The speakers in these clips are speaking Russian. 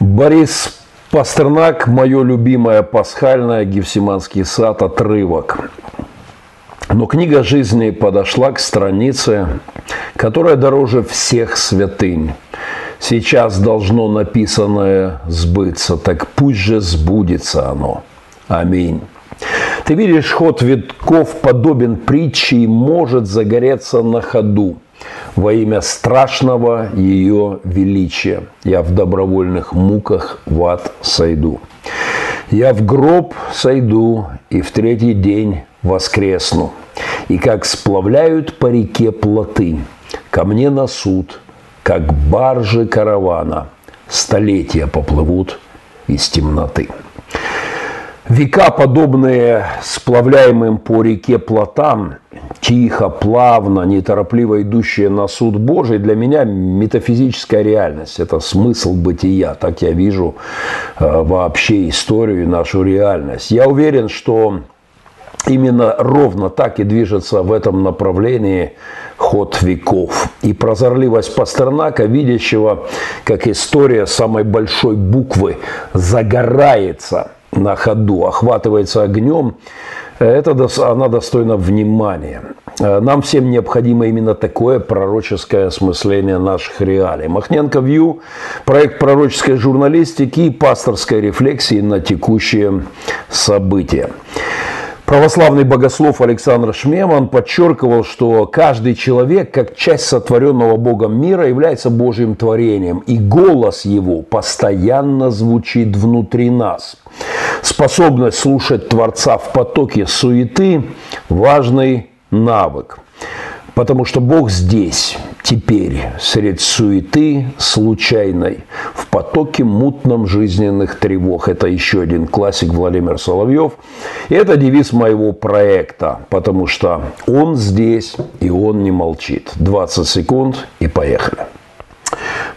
Борис Пастернак, мое любимое пасхальное Гефсиманский сад, отрывок. Но книга жизни подошла к странице, которая дороже всех святынь. Сейчас должно написанное сбыться, так пусть же сбудется оно. Аминь. Ты видишь, ход витков подобен притче и может загореться на ходу во имя страшного ее величия. Я в добровольных муках в ад сойду. Я в гроб сойду и в третий день воскресну. И как сплавляют по реке плоты, ко мне на суд, как баржи каравана, столетия поплывут из темноты. Века, подобные сплавляемым по реке плотам, тихо, плавно, неторопливо идущие на суд Божий, для меня метафизическая реальность. Это смысл бытия. Так я вижу э, вообще историю и нашу реальность. Я уверен, что именно ровно так и движется в этом направлении ход веков. И прозорливость Пастернака, видящего, как история самой большой буквы загорается – на ходу, охватывается огнем, это, она достойна внимания. Нам всем необходимо именно такое пророческое осмысление наших реалий. Махненко Вью – проект пророческой журналистики и пасторской рефлексии на текущие события. Православный богослов Александр Шмеман подчеркивал, что каждый человек, как часть сотворенного Богом мира, является Божьим творением, и голос его постоянно звучит внутри нас. Способность слушать Творца в потоке суеты – важный навык. Потому что Бог здесь, теперь, среди суеты случайной, в потоке мутном жизненных тревог. Это еще один классик Владимир Соловьев. И это девиз моего проекта, потому что он здесь, и он не молчит. 20 секунд и поехали.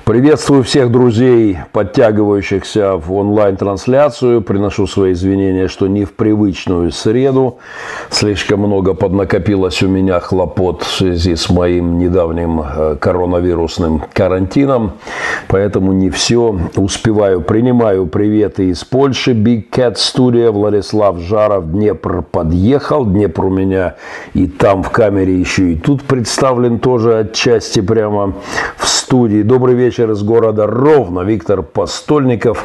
Приветствую всех друзей, подтягивающихся в онлайн-трансляцию. Приношу свои извинения, что не в привычную среду. Слишком много поднакопилось у меня хлопот в связи с моим недавним э, коронавирусным карантином. Поэтому не все успеваю. Принимаю приветы из Польши. Big Cat Studio. Владислав Жаров. Днепр подъехал. Днепр у меня и там в камере еще и тут представлен тоже отчасти прямо в студии. Добрый вечер вечер из города Ровно. Виктор Постольников.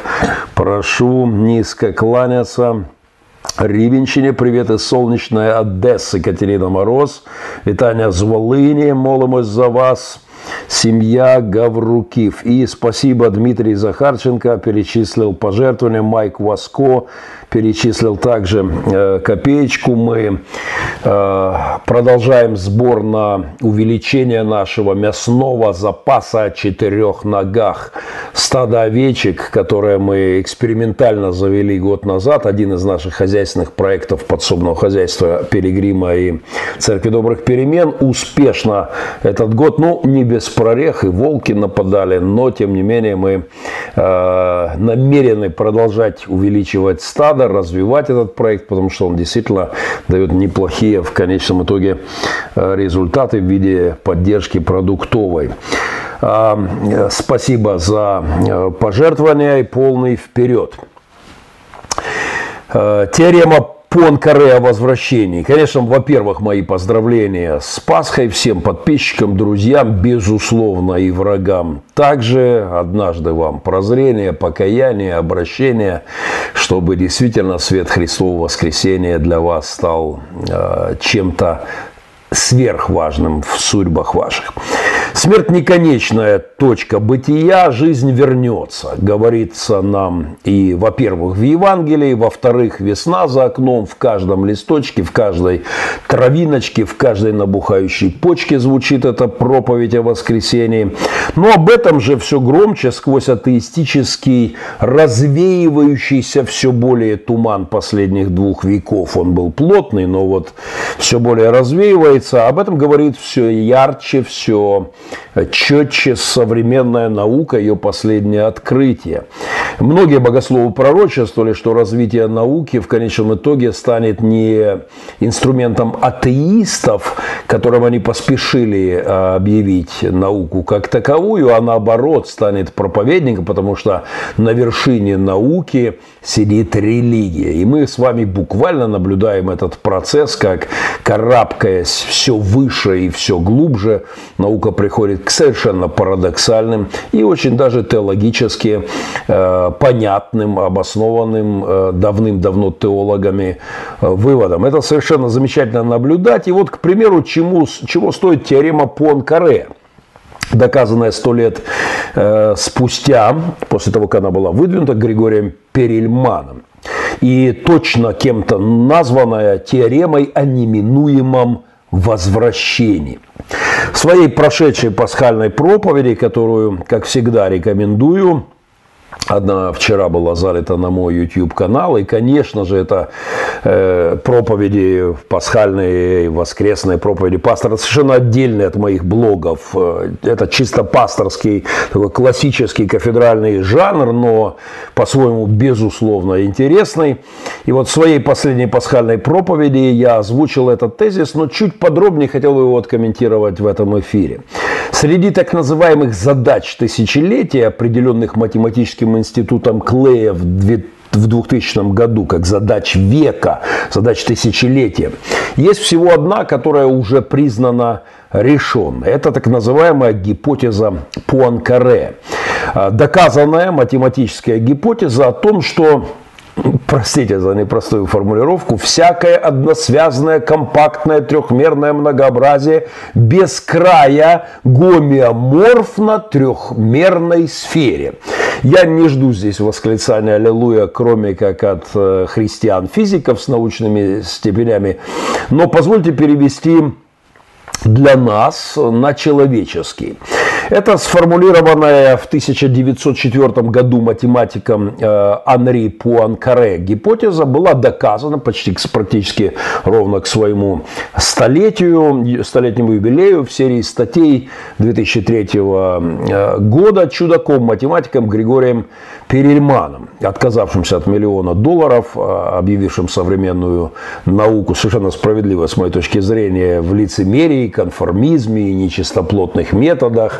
Прошу низко кланяться. Рівенщині, привіт із сонячної Одеси, Катерина Мороз. Вітання з Волині, молимось за вас. Семья Гаврукив. И спасибо Дмитрий Захарченко, перечислил пожертвования. Майк Васко перечислил также э, копеечку. Мы э, продолжаем сбор на увеличение нашего мясного запаса о четырех ногах. Стадо овечек, которое мы экспериментально завели год назад, один из наших хозяйственных проектов подсобного хозяйства Перегрима и Церкви Добрых Перемен, успешно этот год, ну, не без прорех, и волки нападали, но, тем не менее, мы э, намерены продолжать увеличивать стадо, развивать этот проект, потому что он действительно дает неплохие в конечном итоге э, результаты в виде поддержки продуктовой. А, э, спасибо за э, пожертвования и полный вперед. Теорема Понкаре о возвращении. Конечно, во-первых, мои поздравления с Пасхой всем подписчикам, друзьям, безусловно, и врагам. Также однажды вам прозрение, покаяние, обращение, чтобы действительно свет Христового воскресения для вас стал э, чем-то сверхважным в судьбах ваших. Смерть не конечная точка бытия, жизнь вернется, говорится нам и, во-первых, в Евангелии, во-вторых, весна за окном, в каждом листочке, в каждой травиночке, в каждой набухающей почке звучит эта проповедь о воскресении. Но об этом же все громче сквозь атеистический, развеивающийся все более туман последних двух веков. Он был плотный, но вот все более развеивается. Об этом говорит все ярче, все четче современная наука, ее последнее открытие. Многие богословы пророчествовали, что развитие науки в конечном итоге станет не инструментом атеистов, которым они поспешили а, объявить науку как таковую, а наоборот станет проповедником, потому что на вершине науки сидит религия. И мы с вами буквально наблюдаем этот процесс, как карабкаясь все выше и все глубже, наука приходит к совершенно парадоксальным и очень даже теологически э, понятным, обоснованным э, давным-давно теологами э, выводам. Это совершенно замечательно наблюдать. И вот, к примеру, чему, чего стоит теорема Пуанкаре доказанная сто лет э, спустя, после того, как она была выдвинута Григорием Перельманом. И точно кем-то названная теоремой о неминуемом возвращении. В своей прошедшей пасхальной проповеди, которую, как всегда, рекомендую, Одна вчера была залита на мой YouTube канал, и, конечно же, это э, проповеди пасхальные, воскресные проповеди пастора, совершенно отдельные от моих блогов. Э, это чисто пасторский, такой классический кафедральный жанр, но по-своему безусловно интересный. И вот в своей последней пасхальной проповеди я озвучил этот тезис, но чуть подробнее хотел бы его откомментировать в этом эфире. Среди так называемых задач тысячелетия, определенных математическим институтом Клея в 2000 году как задач века, задач тысячелетия. Есть всего одна, которая уже признана решенной. Это так называемая гипотеза Пуанкаре. Доказанная математическая гипотеза о том, что простите за непростую формулировку, всякое односвязанное, компактное, трехмерное многообразие без края гомеоморфно трехмерной сфере. Я не жду здесь восклицания «Аллилуйя», кроме как от э, христиан-физиков с научными степенями, но позвольте перевести для нас на человеческий. Это сформулированная в 1904 году математиком э, Анри Пуанкаре. Гипотеза была доказана почти практически ровно к своему столетию, столетнему юбилею в серии статей 2003 э, года. Чудаком математиком Григорием Перельманом, отказавшимся от миллиона долларов, э, объявившим современную науку совершенно справедливо с моей точки зрения в лицемерии, конформизме и нечистоплотных методах,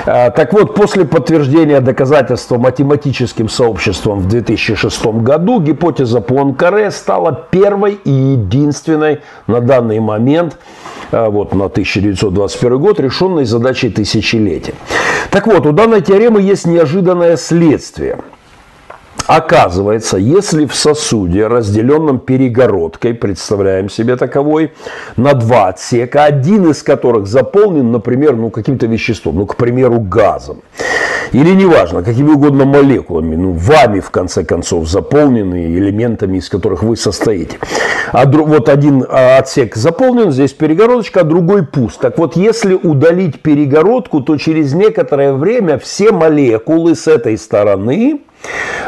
а, так вот, после подтверждения доказательства математическим сообществом в 2006 году, гипотеза Пуанкаре стала первой и единственной на данный момент а, вот на 1921 год, решенной задачей тысячелетия. Так вот, у данной теоремы есть неожиданное следствие – Оказывается, если в сосуде, разделенном перегородкой, представляем себе таковой, на два отсека, один из которых заполнен, например, ну, каким-то веществом, ну, к примеру, газом, или неважно, какими угодно молекулами, ну, вами, в конце концов, заполнены элементами, из которых вы состоите. А вот один а, отсек заполнен, здесь перегородочка, а другой пуст. Так вот, если удалить перегородку, то через некоторое время все молекулы с этой стороны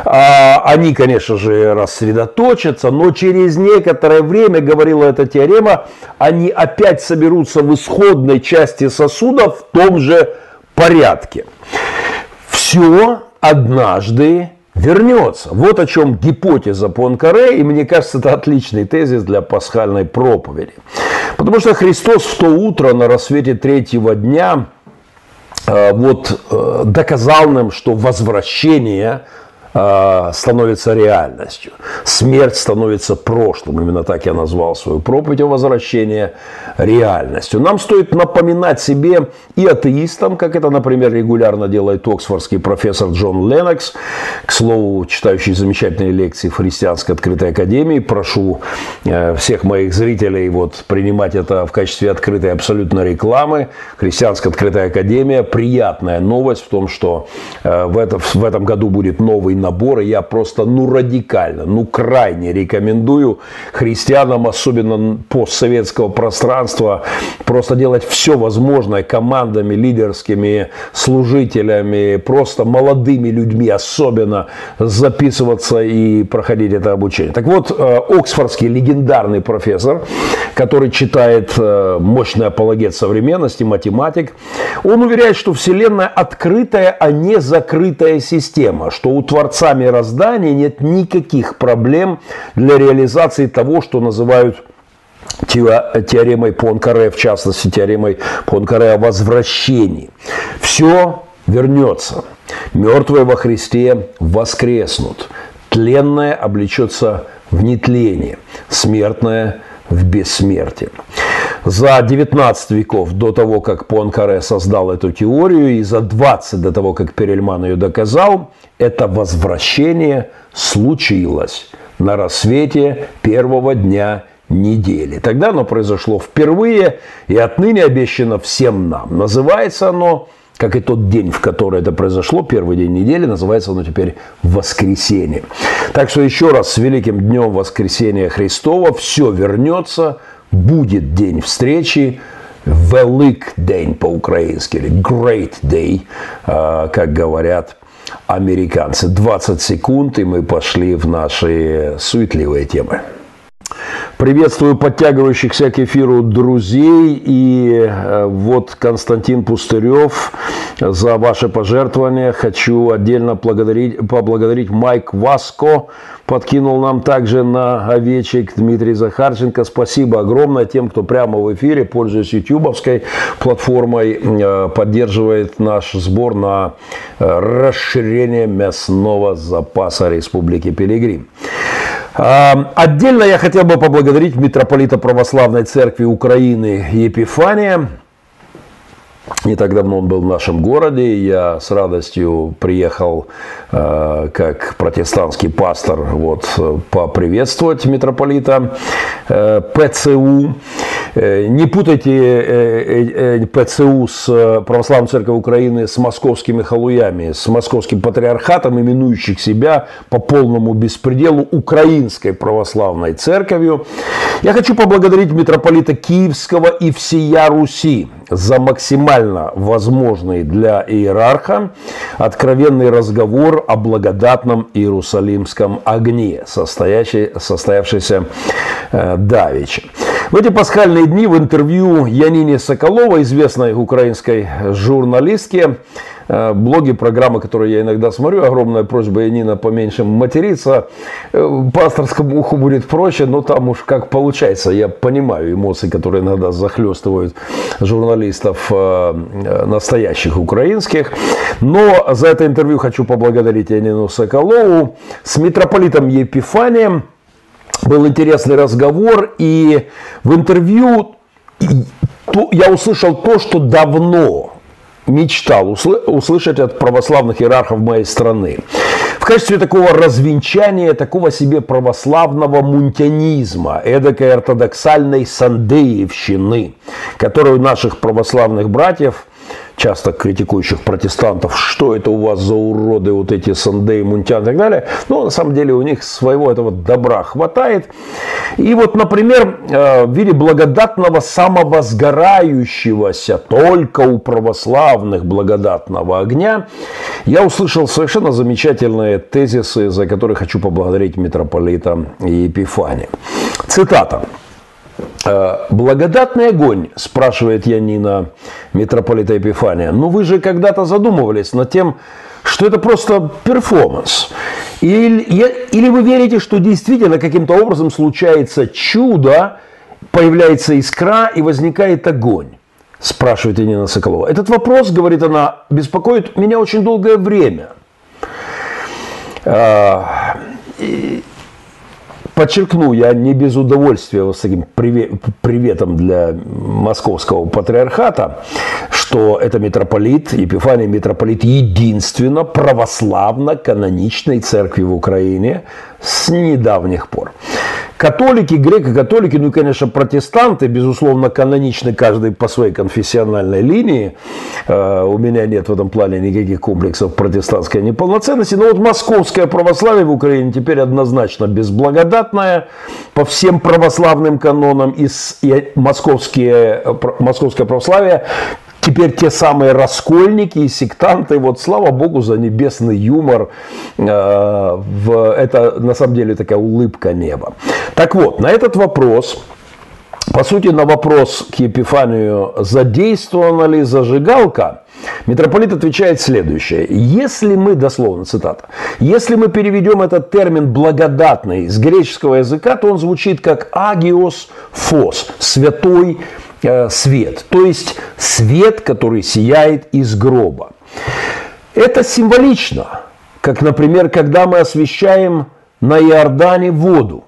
они, конечно же, рассредоточатся, но через некоторое время, говорила эта теорема, они опять соберутся в исходной части сосуда в том же порядке. Все однажды вернется. Вот о чем гипотеза Понкаре, и мне кажется, это отличный тезис для пасхальной проповеди. Потому что Христос в то утро на рассвете третьего дня вот э, доказал нам, что возвращение – Э, становится реальностью. Смерть становится прошлым. Именно так я назвал свою проповедь о возвращении реальностью. Нам стоит напоминать себе и атеистам, как это, например, регулярно делает оксфордский профессор Джон Леннокс, к слову, читающий замечательные лекции в Христианской открытой академии. Прошу э, всех моих зрителей вот, принимать это в качестве открытой абсолютно рекламы. Христианская открытая академия. Приятная новость в том, что э, в, это, в этом году будет новый наборы я просто, ну, радикально, ну, крайне рекомендую христианам, особенно постсоветского пространства, просто делать все возможное командами, лидерскими служителями, просто молодыми людьми особенно записываться и проходить это обучение. Так вот, э, Оксфордский легендарный профессор, который читает э, мощный апологет современности, математик, он уверяет, что Вселенная открытая, а не закрытая система, что у Творца Творца мироздания нет никаких проблем для реализации того, что называют теоремой Понкаре, в частности, теоремой Понкаре о возвращении. Все вернется. Мертвые во Христе воскреснут. Тленное облечется в нетление. Смертное в бессмертие. За 19 веков до того, как Пуанкаре создал эту теорию, и за 20 до того, как Перельман ее доказал, это возвращение случилось на рассвете первого дня недели. Тогда оно произошло впервые и отныне обещано всем нам. Называется оно, как и тот день, в который это произошло, первый день недели, называется оно теперь воскресенье. Так что еще раз с великим днем воскресения Христова все вернется, будет день встречи, Велик день по-украински, или Great Day, а, как говорят американцы. 20 секунд, и мы пошли в наши суетливые темы. Приветствую подтягивающихся к эфиру друзей. И э, вот Константин Пустырев за ваше пожертвование. Хочу отдельно благодарить, поблагодарить Майк Васко. Подкинул нам также на овечек Дмитрий Захарченко. Спасибо огромное тем, кто прямо в эфире, пользуясь ютубовской платформой, э, поддерживает наш сбор на э, расширение мясного запаса Республики Пилигрим. Отдельно я хотел бы поблагодарить митрополита Православной Церкви Украины Епифания. Не так давно он был в нашем городе. Я с радостью приехал э, как протестантский пастор вот, поприветствовать митрополита э, ПЦУ. Э, не путайте э, э, ПЦУ с Православной Церковью Украины с московскими халуями, с московским патриархатом, именующих себя по полному беспределу Украинской Православной Церковью. Я хочу поблагодарить митрополита Киевского и всея Руси за максимально возможный для иерарха откровенный разговор о благодатном Иерусалимском огне, состоявшийся э, давеча. В эти пасхальные дни в интервью Янине Соколова, известной украинской журналистке, э, блоги, программы, которые я иногда смотрю, огромная просьба Янина поменьше материться, э, пасторскому уху будет проще, но там уж как получается, я понимаю эмоции, которые иногда захлестывают журналистов э, настоящих украинских, но за это интервью хочу поблагодарить Янину Соколову. С митрополитом Епифанием, был интересный разговор, и в интервью я услышал то, что давно мечтал услышать от православных иерархов моей страны. В качестве такого развенчания, такого себе православного мунтянизма, эдакой ортодоксальной сандеевщины, которую наших православных братьев – часто критикующих протестантов, что это у вас за уроды, вот эти Сандей, Мунтян и так далее. Но на самом деле у них своего этого добра хватает. И вот, например, э, в виде благодатного самовозгорающегося только у православных благодатного огня я услышал совершенно замечательные тезисы, за которые хочу поблагодарить митрополита Епифания. Цитата. Э, Благодатный огонь, спрашивает Янина митрополита Епифания. Ну вы же когда-то задумывались над тем, что это просто перформанс. Или, или вы верите, что действительно каким-то образом случается чудо, появляется искра и возникает огонь? Спрашивает Янина Соколова. Этот вопрос, говорит она, беспокоит меня очень долгое время. Э, Подчеркну, я не без удовольствия вот с таким приветом для московского патриархата, что это митрополит, Епифаний митрополит единственно православно-каноничной церкви в Украине с недавних пор. Католики, греко-католики, ну и, конечно, протестанты, безусловно, каноничны каждый по своей конфессиональной линии. Э, у меня нет в этом плане никаких комплексов протестантской неполноценности. Но вот московское православие в Украине теперь однозначно безблагодатное по всем православным канонам. И московские, московское православие теперь те самые раскольники и сектанты, вот слава богу за небесный юмор, э, это на самом деле такая улыбка неба. Так вот, на этот вопрос По сути, на вопрос к Епифанию, задействована ли зажигалка, митрополит отвечает следующее. Если мы, дословно цитата, если мы переведем этот термин благодатный с греческого языка, то он звучит как агиос фос, святой свет, то есть свет, который сияет из гроба. Это символично, как, например, когда мы освещаем на Иордане воду.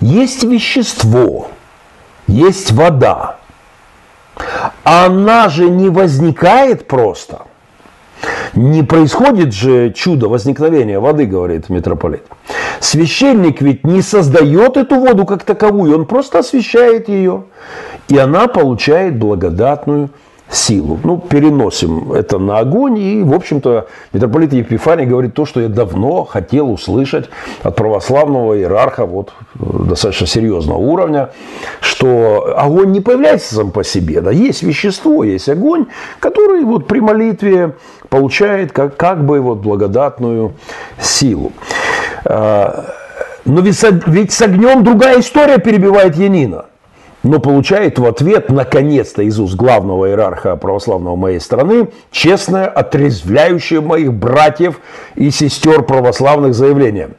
Есть вещество, есть вода. Она же не возникает просто. Не происходит же чудо возникновения воды, говорит митрополит. Священник ведь не создает эту воду как таковую, он просто освещает ее. И она получает благодатную силу. Ну, переносим это на огонь. И, в общем-то, митрополит Епифаний говорит то, что я давно хотел услышать от православного иерарха вот, достаточно серьезного уровня, что огонь не появляется сам по себе. Да, есть вещество, есть огонь, который вот при молитве получает как, как бы вот благодатную силу. А, но ведь, ведь с огнем другая история перебивает Янина но получает в ответ, наконец-то, из уст главного иерарха православного моей страны, честное, отрезвляющее моих братьев и сестер православных заявление.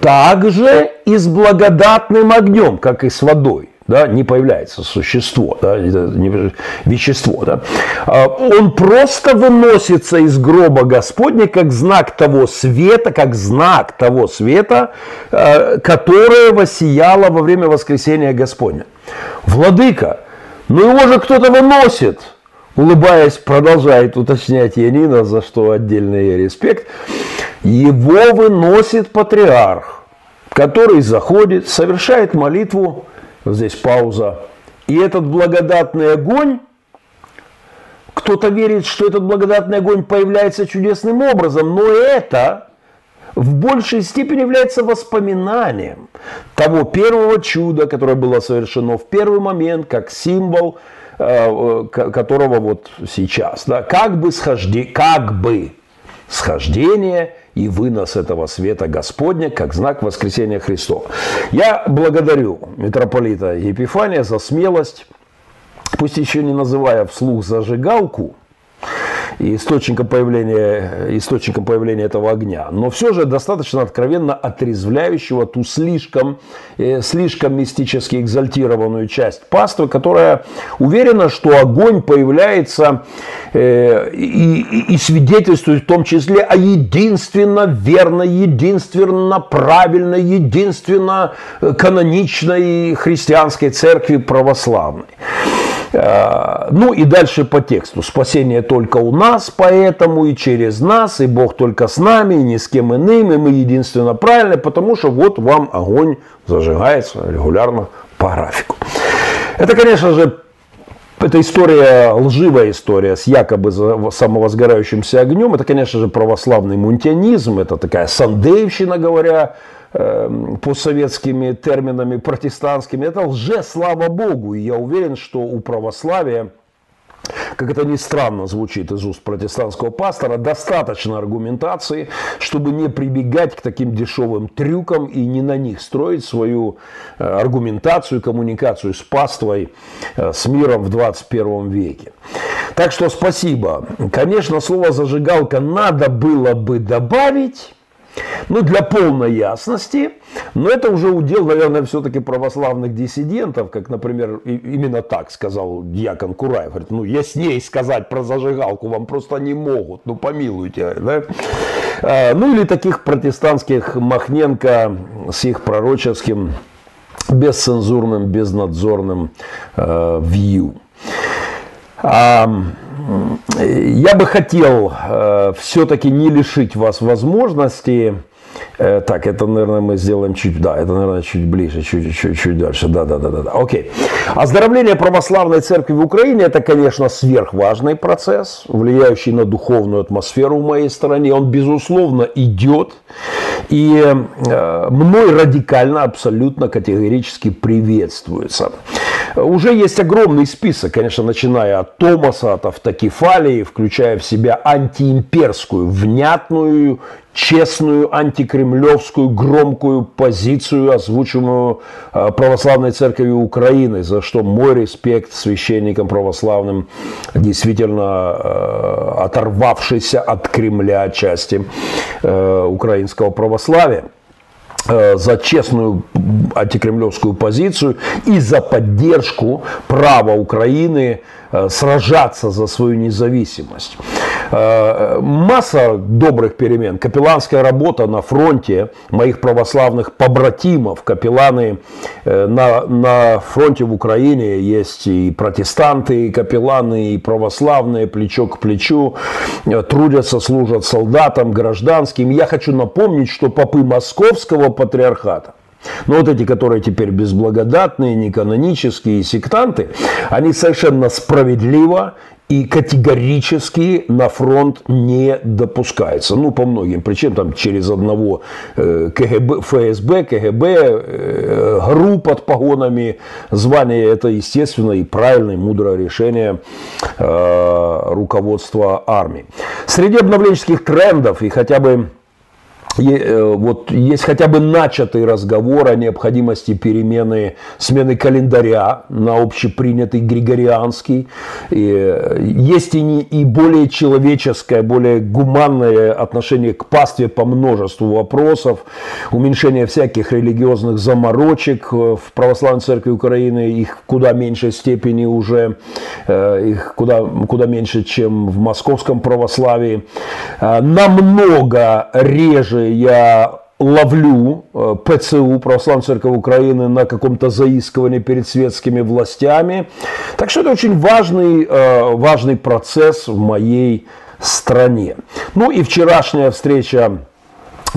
Также и с благодатным огнем, как и с водой да, не появляется существо, да, вещество. Да. А он просто выносится из гроба Господня как знак того света, как знак того света, а, которое воссияло во время воскресения Господня. Владыка, ну его же кто-то выносит, улыбаясь, продолжает уточнять Янина, за что отдельный респект. Его выносит патриарх, который заходит, совершает молитву, здесь пауза. И этот благодатный огонь, кто-то верит, что этот благодатный огонь появляется чудесным образом, но это в большей степени является воспоминанием того первого чуда, которое было совершено в первый момент, как символ, э, которого вот сейчас, да, как бы схождение, как бы схождение и вынос этого света Господня как знак воскресения Христова. Я благодарю митрополита Епифания за смелость, пусть еще не называя вслух зажигалку, источником появления, источником появления этого огня, но все же достаточно откровенно отрезвляющего ту слишком, э, слишком мистически экзальтированную часть паствы, которая уверена, что огонь появляется э, и, и, и свидетельствует в том числе о единственно верной, единственно правильной, единственно каноничной христианской церкви православной. Э, ну и дальше по тексту. Спасение только у нас, поэтому и через нас, и Бог только с нами, и ни с кем иным, и мы единственно правильные, потому что вот вам огонь зажигается регулярно по графику. Это, конечно же, это история, лживая история с якобы самовозгорающимся огнем. Это, конечно же, православный мунтианизм, это такая сандеевщина, говоря Эм, постсоветскими терминами протестантскими, это лже, слава Богу. И я уверен, что у православия как это ни странно звучит из уст протестантского пастора, достаточно аргументации, чтобы не прибегать к таким дешевым трюкам и не на них строить свою э, аргументацию, коммуникацию с паствой, э, с миром в 21 веке. Так что спасибо. Конечно, слово «зажигалка» надо было бы добавить, ну, для полной ясности, но это уже удел, наверное, все-таки православных диссидентов, как, например, именно так сказал Дьякон Кураев. Говорит, ну, ясней сказать про зажигалку вам просто не могут, ну, помилуйте. Да? А, ну, или таких протестантских Махненко с их пророческим, бесцензурным, безнадзорным э, вью. Я бы хотел э, все-таки не лишить вас возможности Э, так, это, наверное, мы сделаем чуть, да, это, наверное, чуть ближе, чуть, чуть, чуть дальше, да, да, да, да, да, окей. Оздоровление православной церкви в Украине – это, конечно, сверхважный процесс, влияющий на духовную атмосферу в моей стране. Он, безусловно, идет, и э, мной радикально, абсолютно категорически приветствуется. Уже есть огромный список, конечно, начиная от Томаса, от автокефалии, включая в себя антиимперскую, внятную, честную антикремлевскую громкую позицию, озвученную э, Православной Церковью Украины, за что мой респект священникам православным, действительно э, оторвавшийся от Кремля части э, украинского православия за честную антикремлевскую позицию и за поддержку права Украины Э, сражаться за свою независимость. Э, масса добрых перемен. Капелланская работа на фронте моих православных побратимов. Капелланы э, на, на фронте в Украине есть и протестанты, и капелланы, и православные, плечо к плечу. Трудятся, служат солдатам, гражданским. Я хочу напомнить, что попы московского патриархата но вот эти, которые теперь безблагодатные, неканонические сектанты, они совершенно справедливо и категорически на фронт не допускаются. Ну, по многим причинам, там через одного э, КГБ, ФСБ, КГБ, э, ГРУ под погонами, звание это, естественно, и правильное, мудрое решение э, руководства армии. Среди обновленческих трендов и хотя бы вот есть хотя бы начатый разговор о необходимости перемены, смены календаря на общепринятый григорианский. И э, есть и, не, и более человеческое, более гуманное отношение к пастве по множеству вопросов, уменьшение всяких религиозных заморочек в Православной Церкви Украины, их куда меньшей степени уже, э, их куда, куда меньше, чем в московском православии. Намного реже я ловлю э, ПЦУ, Православную Церковь Украины, на каком-то заискивании перед светскими властями. Так что это очень важный, э, важный процесс в моей стране. Ну и вчерашняя встреча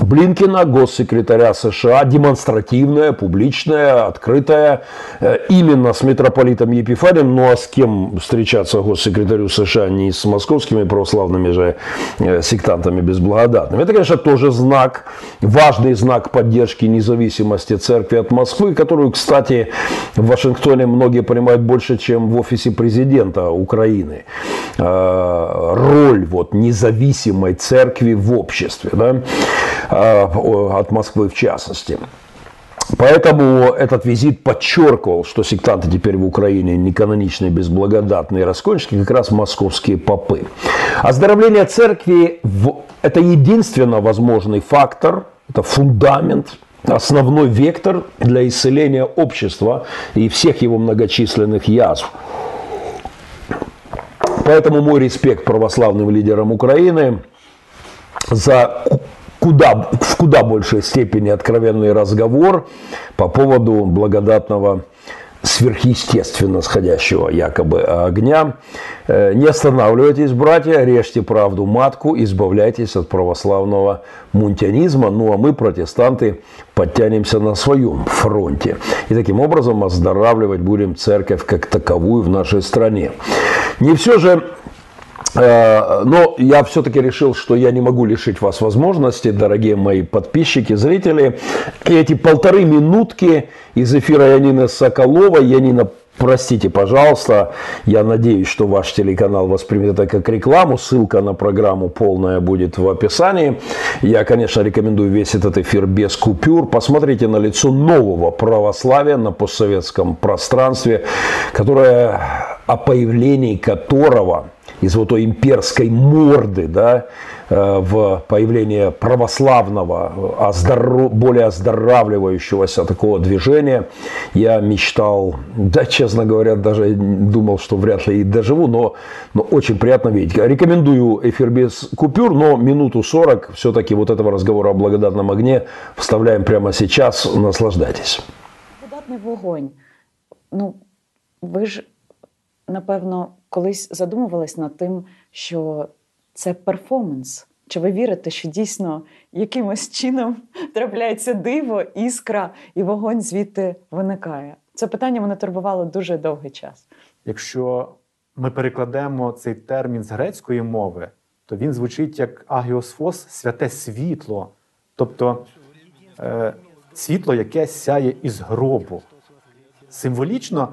Блинкина, госсекретаря США, демонстративная, публичная, открытая, э, именно с митрополитом Епифанием, ну а с кем встречаться госсекретарю США, не с московскими православными же э, сектантами безблагодатными. Это, конечно, тоже знак, важный знак поддержки независимости церкви от Москвы, которую, кстати, в Вашингтоне многие понимают больше, чем в офисе президента Украины. Э, роль вот независимой церкви в обществе. Да? Э, от Москвы в частности. Поэтому этот визит подчеркивал, что сектанты теперь в Украине не каноничные, безблагодатные раскольники, как раз московские попы. Оздоровление церкви – это единственно возможный фактор, это фундамент, основной вектор для исцеления общества и всех его многочисленных язв. Поэтому мой респект православным лидерам Украины за куда, в куда большей степени откровенный разговор по поводу благодатного сверхъестественно сходящего якобы огня. Э, не останавливайтесь, братья, режьте правду матку, избавляйтесь от православного мунтианизма. Ну а мы, протестанты, подтянемся на своем фронте. И таким образом оздоравливать будем церковь как таковую в нашей стране. Не все же но я все-таки решил, что я не могу лишить вас возможности, дорогие мои подписчики, зрители. И эти полторы минутки из эфира Янины Соколова. Янина, простите, пожалуйста, я надеюсь, что ваш телеканал воспримет это как рекламу. Ссылка на программу полная будет в описании. Я, конечно, рекомендую весь этот эфир без купюр. Посмотрите на лицо нового православия на постсоветском пространстве, которое, о появлении которого – из вот той имперской морды, да, э, в появление православного, оздоров, более оздоравливающегося такого движения, я мечтал, да, честно говоря, даже думал, что вряд ли и доживу, но, но очень приятно видеть. Рекомендую эфир без купюр, но минуту 40 все-таки вот этого разговора о благодатном огне вставляем прямо сейчас. Наслаждайтесь. Благодатний вогонь. Ну, ви ж, напевно, колись задумувались над тим, що це перформанс. Чи ви вірите, що дійсно якимось чином трапляється диво, іскра і вогонь звідти виникає? Це питання мене турбувало дуже довгий час. Якщо ми перекладемо цей термін з грецької мови, то він звучить як агіосфос святе світло, тобто е, світло, яке сяє із гробу. Символічно,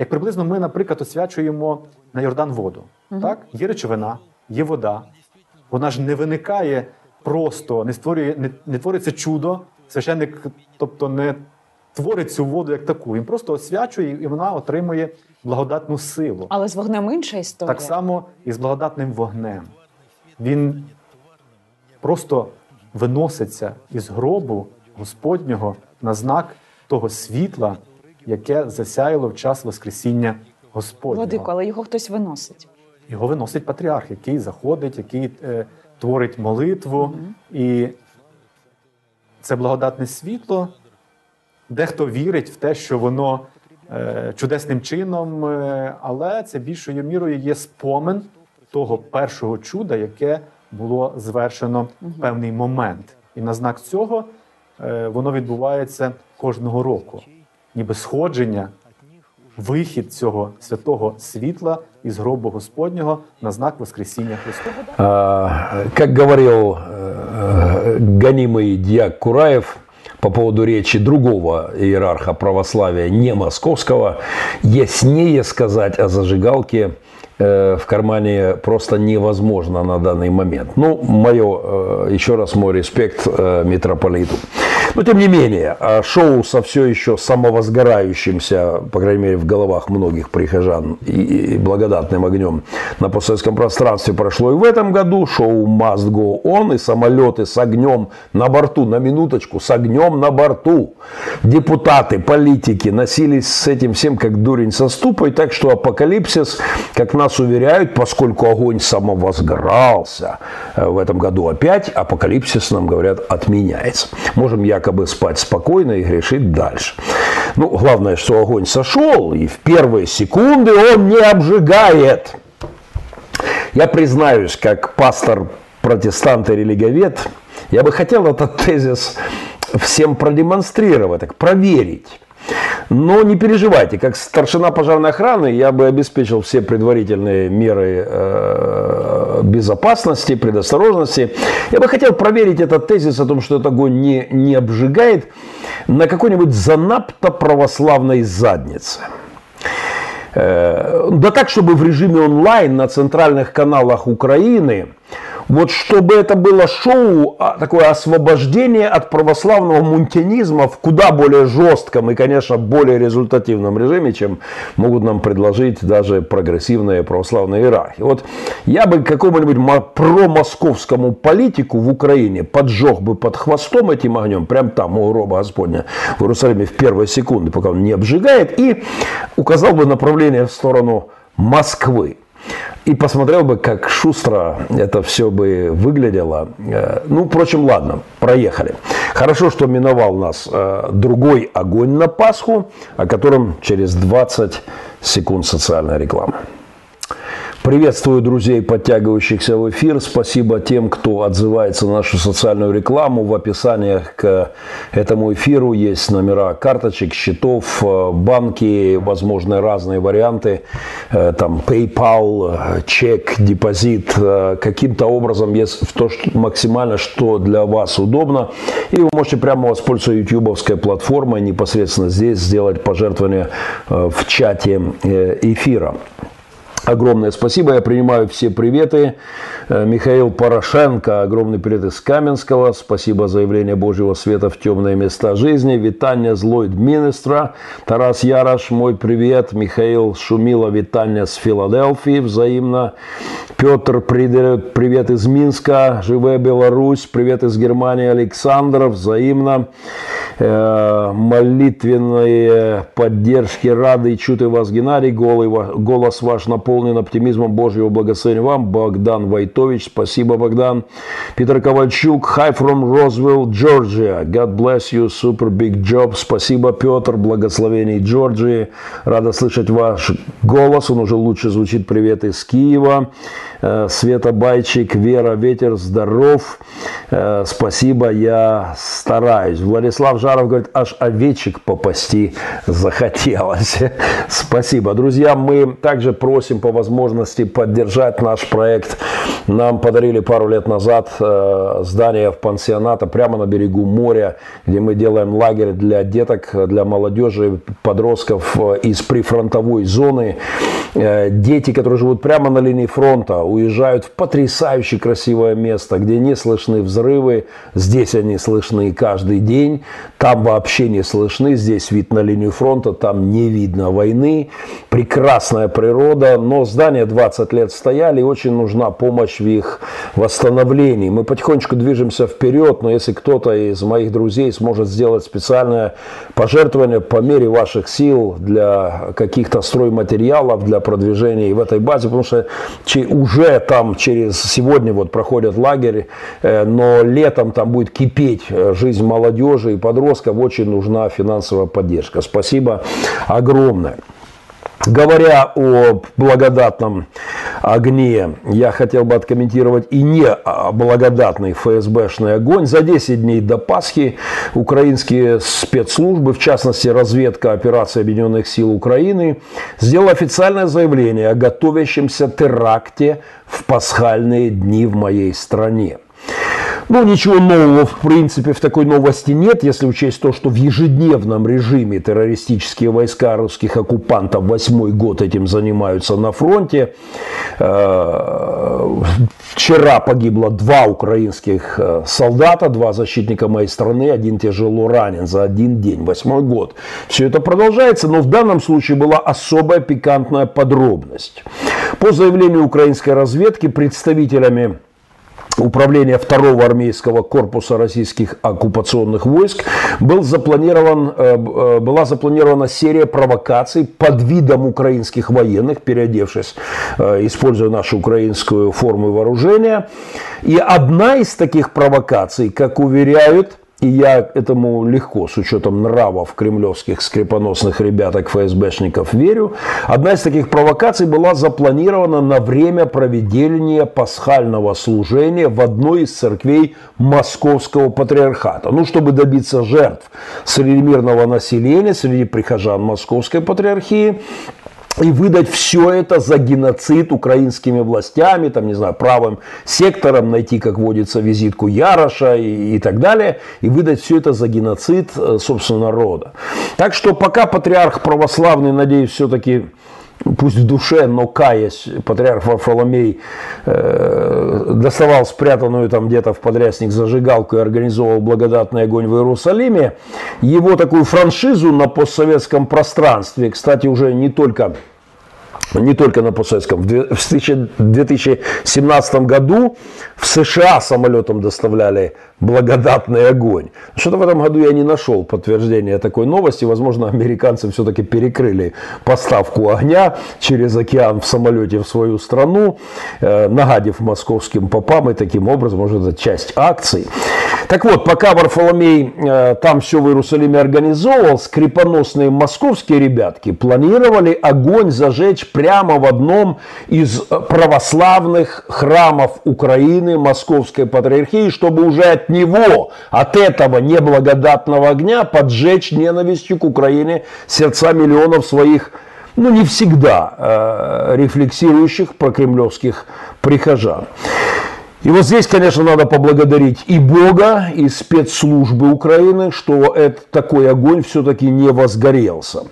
як приблизно ми, наприклад, освячуємо на Йордан воду. Угу. Так? Є речовина, є вода. Вона ж не виникає просто не створює, не, не твориться чудо. Священник, тобто не творить цю воду як таку. Він просто освячує, і вона отримує благодатну силу. Але з вогнем інша історія. Так само і з благодатним вогнем. Він просто виноситься із гробу Господнього на знак того світла, яке засяяло в час Воскресіння Господнього. Владико, але його хтось виносить. Його виносить патріарх, який заходить, який е, творить молитву. І це благодатне світло. Дехто вірить в те, що воно е, чудесним чином, е, але це більшою мірою є спомин того першого чуда, яке було звершено в певний момент. І на знак цього е, воно відбувається кожного року, ніби сходження, вихід цього святого світла із гробу Господнього на знак Воскресіння Христова. А, Как говорил э, гонимый дьяк Кураев по поводу речи другого иерарха православия, не московского, яснее сказать о зажигалке э, в кармане просто невозможно на данный момент. Ну, мое, э, еще раз мой респект э, митрополиту. Но тем не менее, а шоу со все еще самовозгорающимся, по крайней мере, в головах многих прихожан и, благодатным огнем на постсоветском пространстве прошло и в этом году. Шоу Must Go On и самолеты с огнем на борту, на минуточку, с огнем на борту. Депутаты, политики носились с этим всем как дурень со ступой, так что апокалипсис, как нас уверяют, поскольку огонь самовозгорался э, в этом году опять, апокалипсис, нам говорят, отменяется. Можем якобы спать спокойно и грешить дальше. Ну, главное, что огонь сошел, и в первые секунды он не обжигает. Я признаюсь, как пастор, протестант и религовед, я бы хотел этот тезис всем продемонстрировать, так, проверить. Но не переживайте, как старшина пожарной охраны я бы обеспечил все предварительные меры э, безопасности, предосторожности. Я бы хотел проверить этот тезис о том, что этот огонь не, не обжигает на какой-нибудь занапто православной заднице. Э, Да так, чтобы в режиме онлайн на центральных каналах Украины, вот чтобы это было шоу, а, такое освобождение от православного мунтянизма в куда более жестком и, конечно, более результативном режиме, чем могут нам предложить даже прогрессивные православные иерархи. Вот я бы какому-нибудь мо- промосковскому политику в Украине поджег бы под хвостом этим огнем, прям там у гроба Господня в Иерусалиме в первые секунды, пока он не обжигает, и указал бы направление в сторону Москвы. И посмотрел бы, как шустро это все бы выглядело. Э, Ну, впрочем, ладно, проехали. Хорошо, что миновал нас э, другой огонь на Пасху, о котором через 20 секунд социальная реклама. Приветствую друзей, подтягивающихся в эфир. Спасибо тем, кто отзывается на нашу социальную рекламу. В описаниях к этому эфиру есть номера карточек, счетов, э, банки, возможно, разные варианты. Э, Там PayPal, э, чек, депозит. Каким-то образом есть в то, что максимально, что для вас удобно. И вы можете прямо воспользоваться ютубовской платформой, непосредственно здесь сделать пожертвование в чате эфира. Огромное спасибо. Я принимаю все приветы. Э, Михаил Порошенко, огромный привет из Каменского. Спасибо за явление Божьего света в темные места жизни. Витание злой Дминистра. Тарас Ярош, мой привет. Михаил Шумила, витание с Филадельфии. Взаимно. Петр привет из Минска. Живая Беларусь. Привет из Германии. Александр. Взаимно. Э, молитвенные поддержки рады и чуты вас, Геннадий. Голос ваш наполнен оптимизмом Божьего благословения вам. Богдан Войтович. Спасибо, Богдан. Питер Ковальчук. Hi from Roswell, Georgia. God bless you. Super big job. Спасибо, Петр. Благословений Джорджии. Рада слышать ваш голос. Он уже лучше звучит. Привет из Киева. Э, Света Байчик, Вера Ветер, здоров. Э, Спасибо, я стараюсь. Владислав Жаров говорит, аж овечек попасти захотелось. Спасибо. Друзья, мы также просим по возможности поддержать наш проект. Нам подарили пару лет назад э, здание в пансионата прямо на берегу моря, где мы делаем лагерь для деток, для молодежи, подростков из прифронтовой зоны. Дети, которые живут прямо на линии фронта, уезжают в потрясающе красивое место, где не слышны взрывы. Здесь они слышны каждый день. Там вообще не слышны. Здесь вид на линию фронта, там не видно войны. Прекрасная природа, но здания 20 лет стояли, и очень нужна помощь в их восстановлении. Мы потихонечку движемся вперед, но если кто-то из моих друзей сможет сделать специальное пожертвование по мере ваших сил для каких-то стройматериалов, для продвижения в этой базе, потому что уже там через сегодня вот проходят лагерь, э, но летом там будет кипеть э, жизнь молодежи и подростков, очень нужна финансовая поддержка. Спасибо огромное. Говоря о благодатном огне, я хотел бы откомментировать и не благодатный ФСБшный огонь. За 10 дней до Пасхи украинские спецслужбы, в частности разведка операции Объединенных сил Украины, сделала официальное заявление о готовящемся теракте в пасхальные дни в моей стране. Ну, ничего нового, в принципе, в такой новости нет, если учесть то, что в ежедневном режиме террористические войска русских оккупантов восьмой год этим занимаются на фронте. Э, вчера погибло два украинских э, солдата, два защитника моей страны, один тяжело ранен за один день, восьмой год. Все это продолжается, но в данном случае была особая пикантная подробность. По заявлению украинской разведки представителями управления второго армейского корпуса российских оккупационных войск был запланирован, э, э, была запланирована серия провокаций под видом украинских военных, переодевшись, э, используя нашу украинскую форму вооружения. И одна из таких провокаций, как уверяют и я этому легко, с учетом нравов кремлевских скрипоносных ребяток ФСБшников, верю. Одна из таких провокаций была запланирована на время проведения пасхального служения в одной из церквей Московского патриархата. Ну, чтобы добиться жертв среди мирного населения, среди прихожан Московской патриархии, и выдать все это за геноцид украинскими властями, там, не знаю, правым сектором, найти, как водится, визитку Яроша и, и так далее, и выдать все это за геноцид, э, собственно, народа. Так что пока патриарх православный, надеюсь, все-таки пусть в душе, но каясь, патриарх Варфоломей э, доставал спрятанную там где-то в подрясник зажигалку и организовал благодатный огонь в Иерусалиме, его такую франшизу на постсоветском пространстве, кстати, уже не только не только на постсоветском. В 2017 году в США самолетом доставляли благодатный огонь. Что-то в этом году я не нашел подтверждения такой новости. Возможно, американцы все-таки перекрыли поставку огня через океан в самолете в свою страну, э, нагадив московским попам, и таким образом, может, это часть акций. Так вот, пока Варфоломей э, там все в Иерусалиме организовывал, скрипоносные московские ребятки планировали огонь зажечь прямо в одном из э, православных храмов Украины, Московской Патриархии, чтобы уже от него, от этого неблагодатного огня поджечь ненавистью к Украине сердца миллионов своих ну, не всегда э, рефлексирующих прокремлевских прихожан. И вот здесь, конечно, надо поблагодарить и Бога, и спецслужбы Украины, что этот такой огонь все-таки не возгорелся.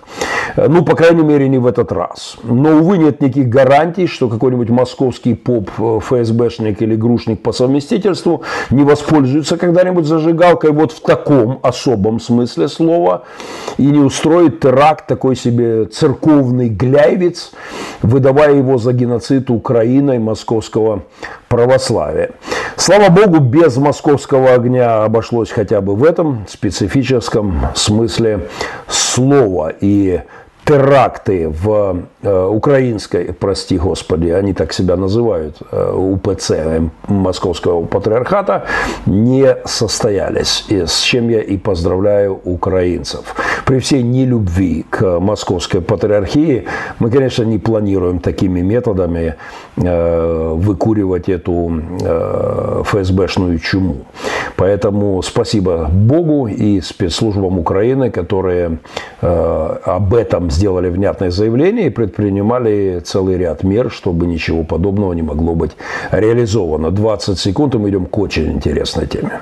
Ну, по крайней мере, не в этот раз. Но, увы, нет никаких гарантий, что какой-нибудь московский поп, э, ФСБшник или грушник по совместительству не воспользуется когда-нибудь зажигалкой вот в таком особом смысле слова и не устроит теракт, такой себе церковный гляйвец, выдавая его за геноцид Украины и московского православия. Слава Богу, без московского огня обошлось хотя бы в этом специфическом смысле слова. И теракты в э, украинской, прости господи, они так себя называют, э, УПЦ Московского патриархата, не состоялись. И с чем я и поздравляю украинцев. При всей нелюбви к Московской патриархии мы, конечно, не планируем такими методами э, выкуривать эту э, ФСБшную чуму. Поэтому спасибо Богу и спецслужбам Украины, которые э, об этом сделали внятное заявление и предпринимали целый ряд мер, чтобы ничего подобного не могло быть реализовано. 20 секунд, и мы идем к очень интересной теме.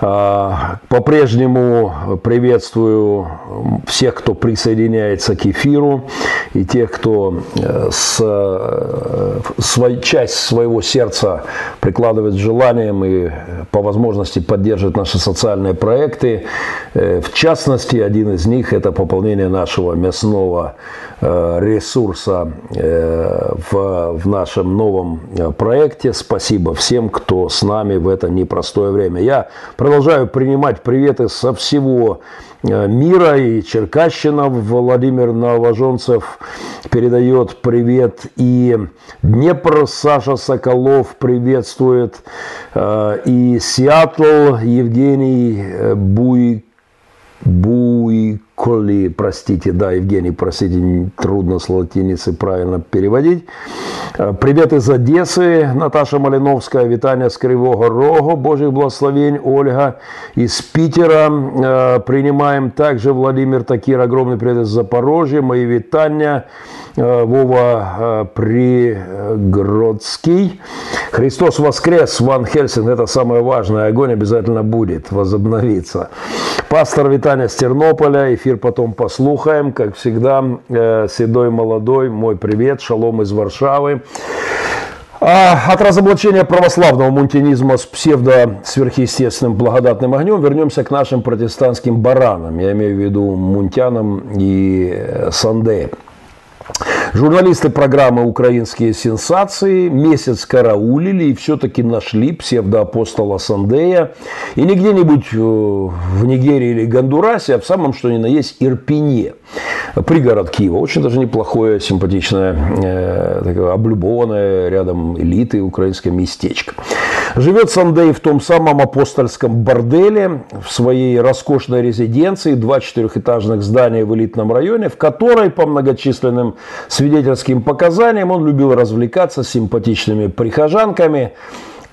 А, по-прежнему приветствую всех, кто присоединяется к эфиру, и тех, кто э, с, э, свой, часть своего сердца прикладывает желанием и по возможности поддерживает наши социальные проекты. Э, в частности, один из них – это пополнение нашего мясного ресурса в, в нашем новом проекте. Спасибо всем, кто с нами в это непростое время. Я Продолжаю принимать приветы со всего э, мира. И Черкащина Владимир Новоженцев передает привет. И Днепр Саша Соколов приветствует. Э, и Сиэтл Евгений э, Буй Буйколи, простите, да, Евгений, простите, трудно с латиницы правильно переводить. Э, привет из Одессы, Наташа Малиновская, Витания с Кривого Рогу, Божий благословень, Ольга из Питера. Э, принимаем также Владимир Такир, огромный привет из Запорожья, мои витания. Э, Вова Пригродский. Христос воскрес, Ван Хельсинг, это самое важное, огонь обязательно будет, возобновиться. Пастор Витаня с Тернополя, эфир потом послухаем, как всегда, седой молодой, мой привет, шалом из Варшавы. А от разоблачения православного мунтинизма с псевдо-сверхъестественным благодатным огнем вернемся к нашим протестантским баранам. Я имею в виду мунтянам и э, Санде. Журналисты программы «Украинские сенсации» месяц караулили и все-таки нашли псевдоапостола Сандея. И не где-нибудь э, в Нигерии или Гондурасе, а в самом что ни на есть Ирпине, пригород Киева. Очень даже неплохое, симпатичное, э, такое облюбованное рядом элиты украинское местечко. Живет Сандей в том самом апостольском борделе, в своей роскошной резиденции, два четырехэтажных здания в элитном районе, в которой по многочисленным свидетельским показаниям он любил развлекаться с симпатичными прихожанками,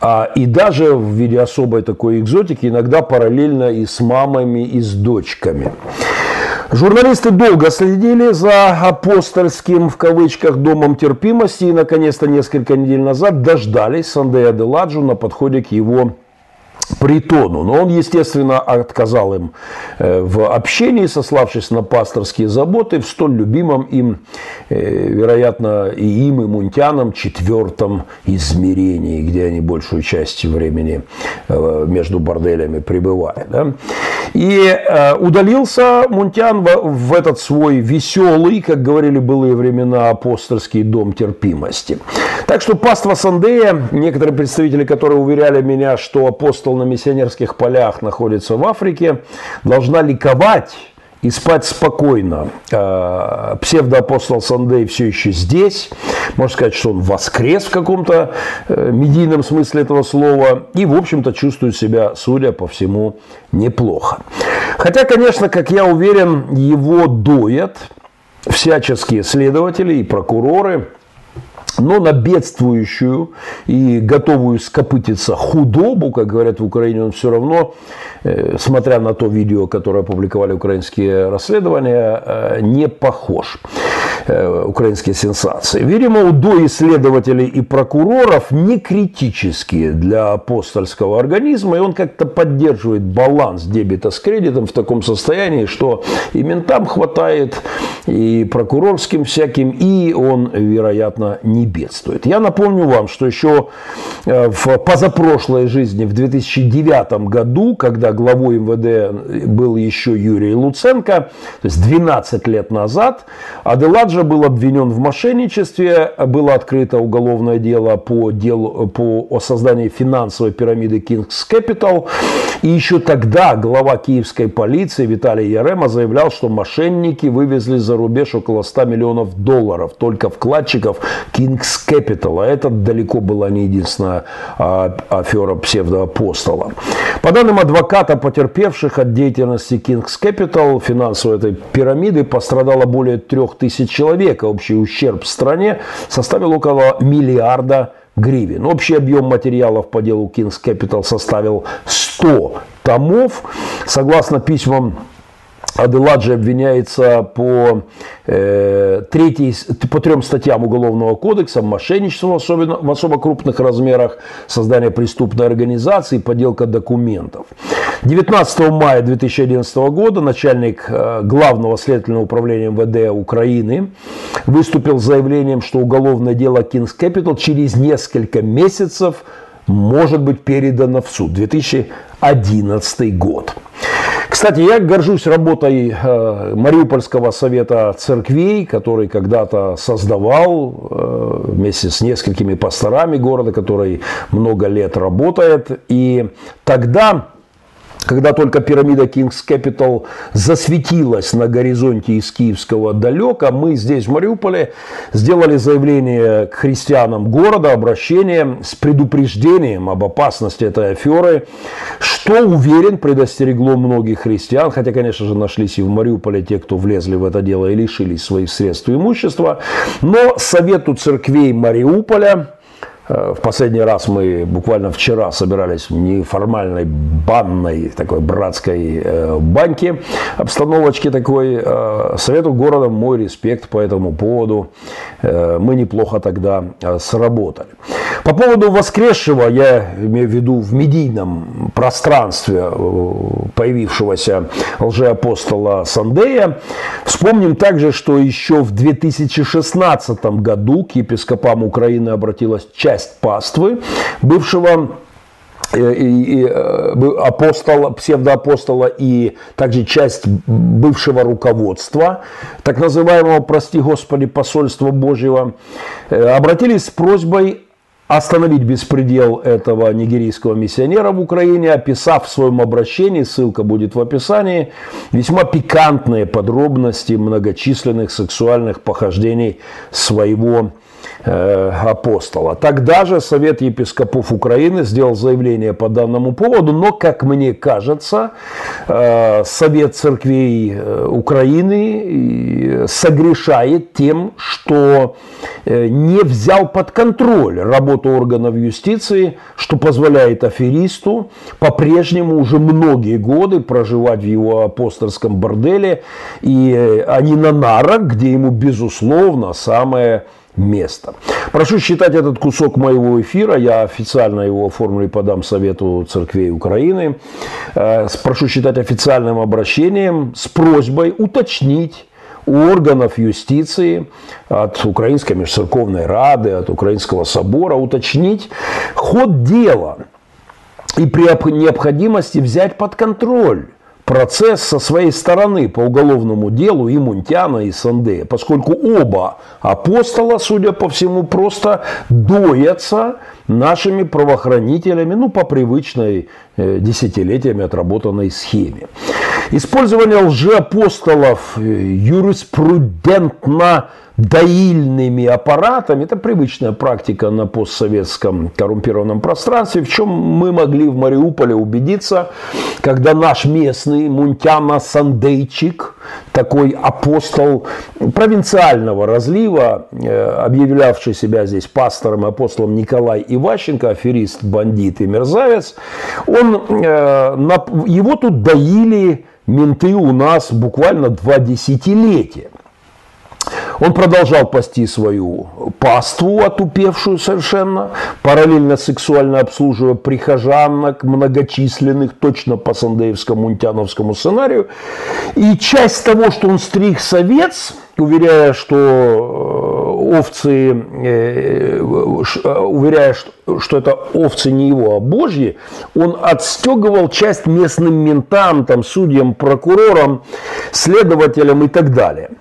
а, и даже в виде особой такой экзотики, иногда параллельно и с мамами, и с дочками. Журналисты долго следили за апостольским, в кавычках, домом терпимости и, наконец-то, несколько недель назад дождались Сандея Деладжу на подходе к его притону. Но он, естественно, отказал им э, в общении, сославшись на пасторские заботы в столь любимом им, э, вероятно, и им, и мунтянам четвертом измерении, где они большую часть времени э, между борделями пребывали. Да? И удалился Мунтян в этот свой веселый, как говорили былые времена, апостольский дом терпимости. Так что паства Сандея, некоторые представители, которые уверяли меня, что апостол на миссионерских полях находится в Африке, должна ликовать и спать спокойно. А, псевдоапостол Сандей все еще здесь. Можно сказать, что он воскрес в каком-то э, медийном смысле этого слова. И, в общем-то, чувствует себя, судя по всему, неплохо. Хотя, конечно, как я уверен, его доят всяческие следователи и прокуроры – но на бедствующую и готовую скопытиться худобу, как говорят в Украине, он все равно, э, смотря на то видео, которое опубликовали украинские расследования, э, не похож. Э, украинские сенсации. Видимо, у доисследователей и прокуроров не критические для апостольского организма, и он как-то поддерживает баланс дебета с кредитом в таком состоянии, что и ментам хватает, и прокурорским всяким, и он, вероятно, не бедствует. Я напомню вам, что еще э, в позапрошлой жизни, в 2009 году, когда главой МВД был еще Юрий Луценко, то есть 12 лет назад, Аделадж также был обвинен в мошенничестве, было открыто уголовное дело по, делу, по созданию финансовой пирамиды King's Capital. И еще тогда глава киевской полиции Виталий Ярема заявлял, что мошенники вывезли за рубеж около 100 миллионов долларов только вкладчиков King's Capital. А это далеко была не единственная а, афера псевдоапостола. По данным адвоката, потерпевших от деятельности King's Capital, финансовой этой пирамиды пострадало более трех тысяч человек человека общий ущерб стране составил около миллиарда гривен. Общий объем материалов по делу Kings Capital составил 100 томов. Согласно письмам Аделаджи обвиняется по, э, третьей, по трем статьям Уголовного кодекса, мошенничество особенно, в особо крупных размерах, создание преступной организации, подделка документов. 19 мая 2011 года начальник э, главного следственного управления МВД Украины выступил с заявлением, что уголовное дело Kings Capital через несколько месяцев может быть передано в суд. 2011 год. Кстати, я горжусь работой э, Мариупольского совета церквей, который когда-то создавал э, вместе с несколькими пасторами города, который много лет работает. И тогда когда только пирамида King's Capital засветилась на горизонте из Киевского далека, мы здесь, в Мариуполе, сделали заявление к христианам города, обращение с предупреждением об опасности этой аферы, что, уверен, предостерегло многих христиан, хотя, конечно же, нашлись и в Мариуполе те, кто влезли в это дело и лишились своих средств и имущества, но Совету церквей Мариуполя в последний раз мы буквально вчера собирались в неформальной банной такой братской э, баньке, обстановочке такой. Э, Совету города мой респект по этому поводу. Мы неплохо тогда сработали. По поводу воскресшего, я имею в виду в медийном пространстве появившегося лжеапостола Сандея, вспомним также, что еще в 2016 году к епископам Украины обратилась часть часть паствы бывшего э, и, и, э, апостола, псевдоапостола и также часть бывшего руководства, так называемого, прости Господи, посольства Божьего, э, обратились с просьбой остановить беспредел этого нигерийского миссионера в Украине, описав в своем обращении, ссылка будет в описании, весьма пикантные подробности многочисленных сексуальных похождений своего апостола. Тогда же Совет епископов Украины сделал заявление по данному поводу, но, как мне кажется, э, Совет церквей э, Украины согрешает тем, что не взял под контроль работу органов юстиции, что позволяет аферисту по-прежнему уже многие годы проживать в его апостольском борделе, и, а не на нарах, где ему, безусловно, самое место. Прошу считать этот кусок моего эфира, я официально его оформлю и подам Совету Церквей Украины. Э, прошу считать официальным обращением с просьбой уточнить у органов юстиции, от Украинской межцерковной рады, от Украинского собора, уточнить ход дела и при необходимости взять под контроль процесс со своей стороны по уголовному делу и Мунтяна, и Сандея, поскольку оба апостола, судя по всему, просто доятся нашими правоохранителями, ну, по привычной десятилетиями отработанной схеме. Использование лжеапостолов э, юриспрудентно доильными аппаратами. Это привычная практика на постсоветском коррумпированном пространстве, в чем мы могли в Мариуполе убедиться, когда наш местный Мунтяна Сандейчик, такой апостол провинциального разлива, э, объявлявший себя здесь пастором и апостолом Николай Иващенко, аферист, бандит и мерзавец, он, э, его тут доили менты у нас буквально два десятилетия. Он продолжал пасти свою паству, отупевшую совершенно, параллельно сексуально обслуживая прихожанок многочисленных, точно по сандеевскому мунтяновскому сценарию. И часть того, что он стриг совец, уверяя, что э, овцы, э, э, уверяя, что это овцы не его, а божьи, он отстегивал часть местным ментам, там, судьям, прокурорам, следователям и так далее.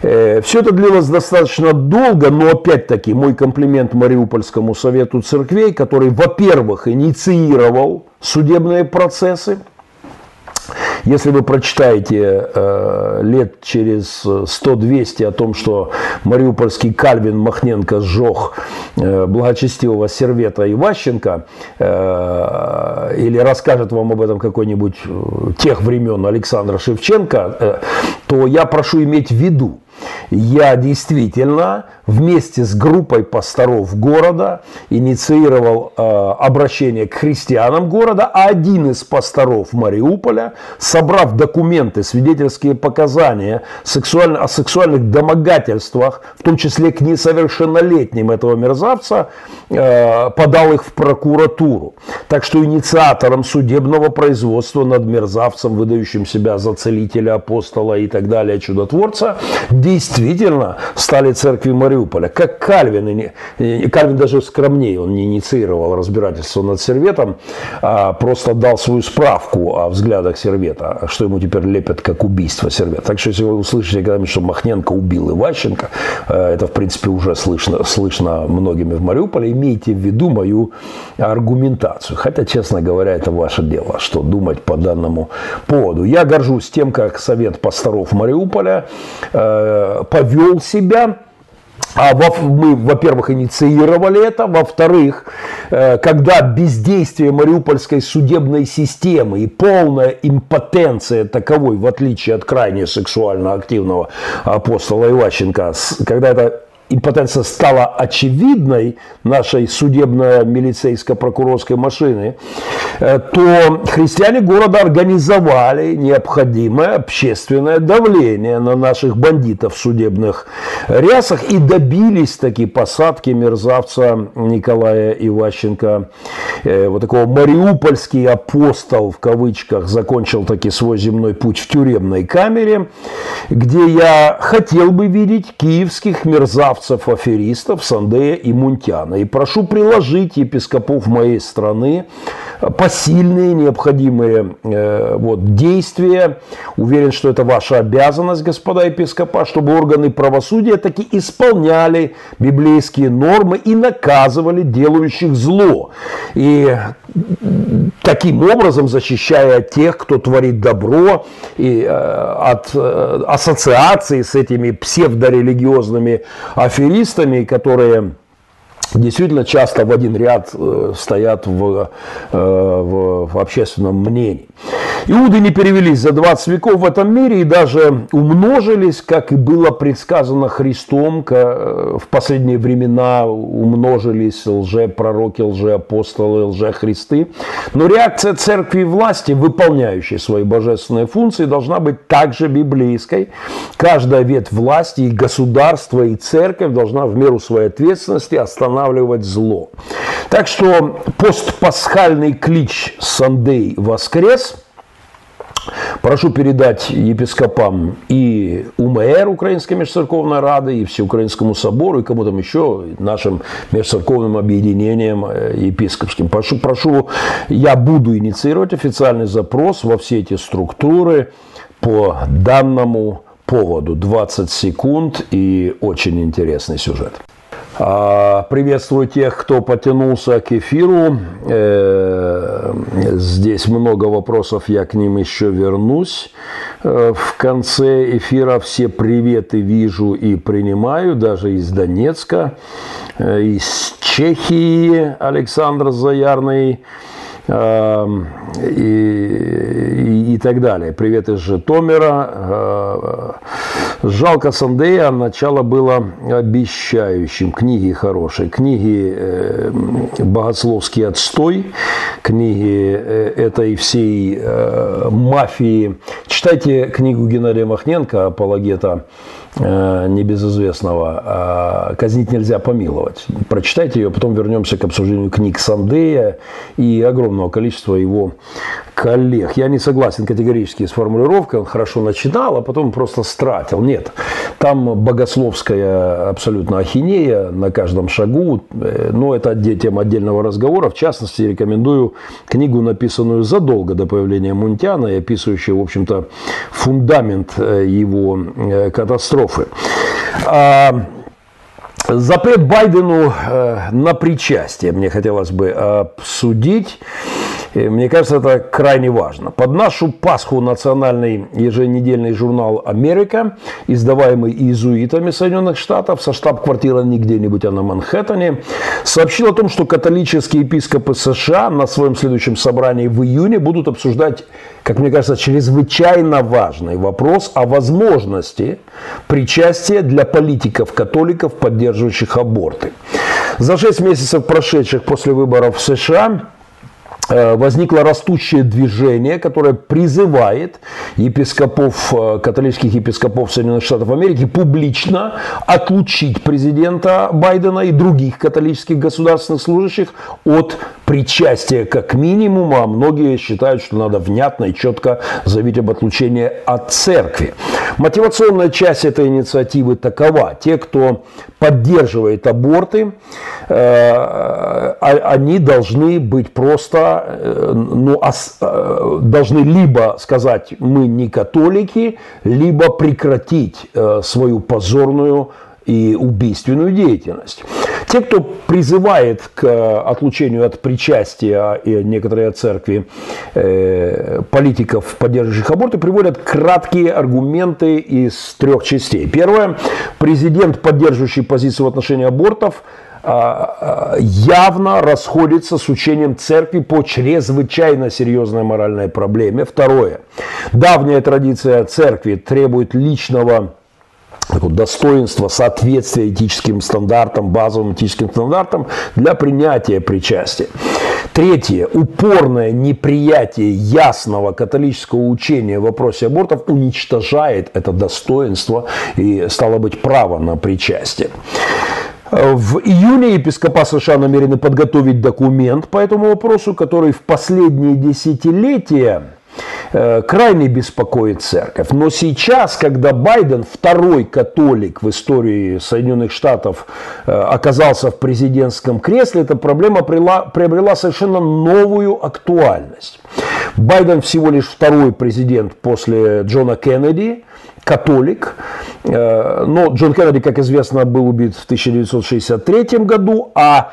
Все это длилось достаточно долго, но опять-таки мой комплимент Мариупольскому совету церквей, который, во-первых, инициировал судебные процессы, если вы прочитаете э, лет через 100-200 о том, что мариупольский Кальвин Махненко сжег э, благочестивого сервета Иващенко, э, или расскажет вам об этом какой-нибудь э, тех времен Александра Шевченко, э, то я прошу иметь в виду, я действительно вместе с группой пасторов города инициировал э, обращение к христианам города, а один из пасторов Мариуполя, собрав документы, свидетельские показания сексуально, о сексуальных домогательствах, в том числе к несовершеннолетним этого мерзавца, э, подал их в прокуратуру. Так что инициатором судебного производства над мерзавцем, выдающим себя за целителя, апостола и так далее, чудотворца, действительно стали церкви Мариуполя как Кальвин, Кальвин даже скромнее, он не инициировал разбирательство над Серветом, а просто дал свою справку о взглядах Сервета, что ему теперь лепят как убийство Сервета. Так что если вы услышите когда-нибудь, что Махненко убил Иващенко, э, это в принципе уже слышно, слышно многими в Мариуполе, имейте в виду мою аргументацию. Хотя, честно говоря, это ваше дело, что думать по данному поводу. Я горжусь тем, как Совет пасторов Мариуполя э, повел себя а мы, во-первых, инициировали это, во-вторых, э, когда бездействие мариупольской судебной системы и полная импотенция таковой, в отличие от крайне сексуально активного апостола Иващенко, когда это импотенция стала очевидной нашей судебно-милицейско-прокурорской машины, э, то христиане города организовали необходимое общественное давление на наших бандитов в судебных рясах и добились таки посадки мерзавца Николая Иващенко. Э, вот такого мариупольский апостол, в кавычках, закончил таки свой земной путь в тюремной камере, где я хотел бы видеть киевских мерзавцев мерзавцев, аферистов Сандея и Мунтяна. И прошу приложить епископов моей страны посильные необходимые э, вот, действия. Уверен, что это ваша обязанность, господа епископа, чтобы органы правосудия таки исполняли библейские нормы и наказывали делающих зло. И таким образом защищая тех, кто творит добро, и, э, от э, ассоциации с этими псевдорелигиозными аферистами, которые действительно часто в один ряд э, стоят в, э, в, в общественном мнении. Иуды не перевелись за 20 веков в этом мире и даже умножились, как и было предсказано Христом, э, в последние времена умножились лжепророки, лжеапостолы, лжехристы. Но реакция церкви и власти, выполняющей свои божественные функции, должна быть также библейской. Каждая ветвь власти и государство, и церковь должна в меру своей ответственности останавливать зло. Так что постпасхальный клич «Сандей воскрес» Прошу передать епископам и УМР, Украинской межцерковной рады, и Всеукраинскому собору, и кому там еще, нашим межцерковным объединениям э, епископским. Прошу, прошу, я буду инициировать официальный запрос во все эти структуры по данному поводу. 20 секунд и очень интересный сюжет. А, приветствую тех, кто потянулся к эфиру. Э, здесь много вопросов, я к ним еще вернусь. Э, в конце эфира все приветы вижу и принимаю, даже из Донецка, э, из Чехии Александр Заярный и, и, и так далее. Привет из Житомира. Жалко Сандея, начало было обещающим. Книги хорошие. Книги э, «Богословский отстой», книги э, этой всей э, мафии. Читайте книгу Геннадия Махненко «Апологета небезызвестного а «Казнить нельзя помиловать». Прочитайте ее, потом вернемся к обсуждению книг Сандея и огромного количества его коллег. Я не согласен категорически с формулировкой, он хорошо начинал, а потом просто стратил. Нет, там богословская абсолютно ахинея на каждом шагу, э, но это тема отдельного разговора. В частности, рекомендую книгу, написанную задолго до появления Мунтяна и описывающую, в общем-то, фундамент э, его катастрофы катастрофы. А, запрет Байдену э, на причастие мне хотелось бы обсудить. Мне кажется, это крайне важно. Под нашу Пасху национальный еженедельный журнал «Америка», издаваемый иезуитами Соединенных Штатов, со штаб-квартирой не где-нибудь, а на Манхэттене, сообщил о том, что католические епископы США на своем следующем собрании в июне будут обсуждать, как мне кажется, чрезвычайно важный вопрос о возможности причастия для политиков-католиков, поддерживающих аборты. За шесть месяцев, прошедших после выборов в США, возникло растущее движение, которое призывает епископов, э, католических епископов Соединенных Штатов Америки публично отлучить президента Байдена и других католических государственных служащих от причастия как минимум, а многие считают, что надо внятно и четко заявить об отлучении от церкви. Мотивационная часть этой инициативы такова. Те, кто поддерживает аборты, э, а, они должны быть просто, э, ну, э, должны либо сказать, мы не католики, либо прекратить свою позорную и убийственную деятельность. Те, кто призывает к отлучению от причастия и некоторые от церкви э, политиков, поддерживающих аборты, приводят краткие аргументы из трех частей. Первое. Президент, поддерживающий позицию в отношении абортов, а, а, явно расходится с учением церкви по чрезвычайно серьезной моральной проблеме. Второе. Давняя традиция церкви требует личного достоинство, соответствие этическим стандартам, базовым этическим стандартам для принятия причастия. Третье. Упорное неприятие ясного католического учения в вопросе абортов уничтожает это достоинство и, стало быть, право на причастие. В июне епископа США намерены подготовить документ по этому вопросу, который в последние десятилетия крайне беспокоит церковь. Но сейчас, когда Байден, второй католик в истории Соединенных Штатов, э, оказался в президентском кресле, эта проблема приобрела совершенно новую актуальность. Байден всего лишь второй президент после Джона Кеннеди, католик. Э, но Джон Кеннеди, как известно, был убит в 1963 году, а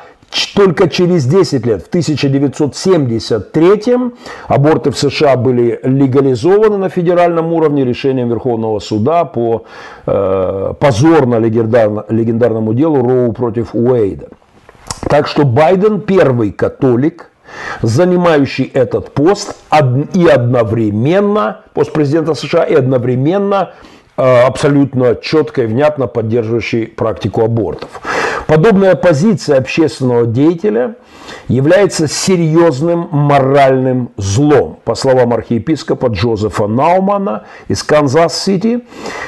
только через 10 лет, в 1973 аборты в США были легализованы на федеральном уровне решением Верховного суда по э, позорно легендарному делу Роу против Уэйда. Так что Байден первый католик, занимающий этот пост и одновременно, пост президента США и одновременно э, абсолютно четко и внятно поддерживающий практику абортов. Подобная позиция общественного деятеля является серьезным моральным злом. По словам архиепископа Джозефа Наумана из Канзас-Сити,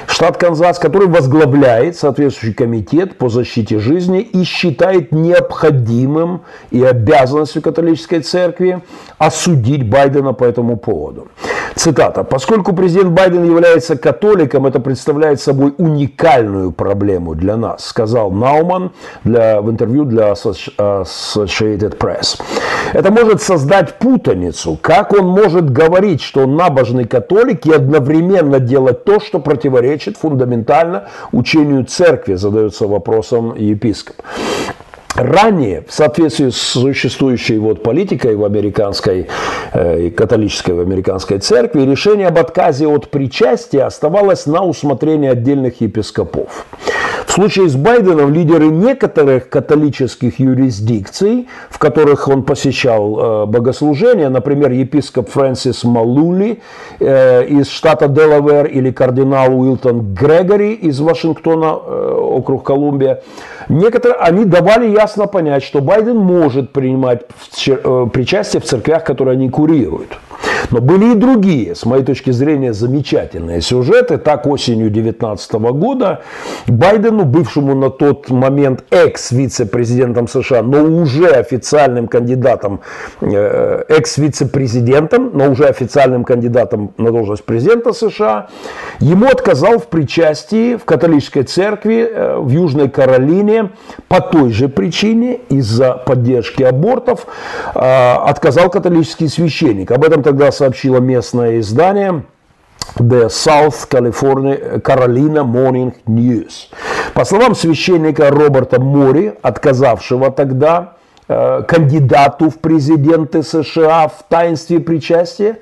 штат Канзас, который возглавляет соответствующий комитет по защите жизни и считает необходимым и обязанностью католической церкви осудить Байдена по этому поводу. Цитата. «Поскольку президент Байден является католиком, это представляет собой уникальную проблему для нас», сказал Науман для, в интервью для Associated Press. Это может создать путаницу. Как он может говорить, что он набожный католик и одновременно делать то, что противоречит фундаментально учению церкви, задается вопросом епископ. Ранее, в соответствии с существующей вот политикой в американской, э, католической в американской церкви, решение об отказе от причастия оставалось на усмотрение отдельных епископов. В случае с Байденом лидеры некоторых католических юрисдикций, в которых он посещал э, богослужения, например, епископ Фрэнсис Малули э, из штата Делавэр или кардинал Уилтон Грегори из Вашингтона, э, округ Колумбия, некоторые, они давали ясно понять, что Байден может принимать э, причастие в церквях, которые они курируют. Но были и другие, с моей точки зрения, замечательные сюжеты. Так, осенью 2019 года Байдену, бывшему на тот момент экс-вице-президентом США, но уже официальным кандидатом, э, экс-вице-президентом, но уже официальным кандидатом на должность президента США, ему отказал в причастии в католической церкви э, в Южной Каролине по той же причине, из-за поддержки абортов, э, отказал католический священник. Об этом тогда сообщило местное издание The South California, Carolina Morning News. По словам священника Роберта Мори, отказавшего тогда кандидату в президенты США в таинстве причастия.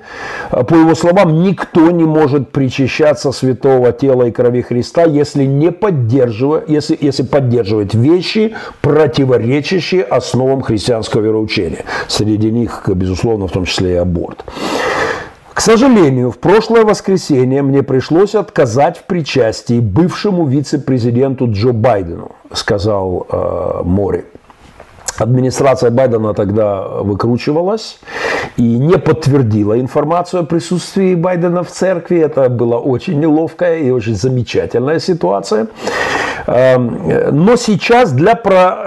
Э, по его словам, никто не может причащаться святого тела и крови Христа, если не поддерживает, если, если поддерживает вещи, противоречащие основам христианского вероучения. Среди них, безусловно, в том числе и аборт. К сожалению, в прошлое воскресенье мне пришлось отказать в причастии бывшему вице-президенту Джо Байдену, сказал э, Мори. Администрация Байдена тогда выкручивалась и не подтвердила информацию о присутствии Байдена в церкви. Это была очень неловкая и очень замечательная ситуация. Эм, но сейчас для,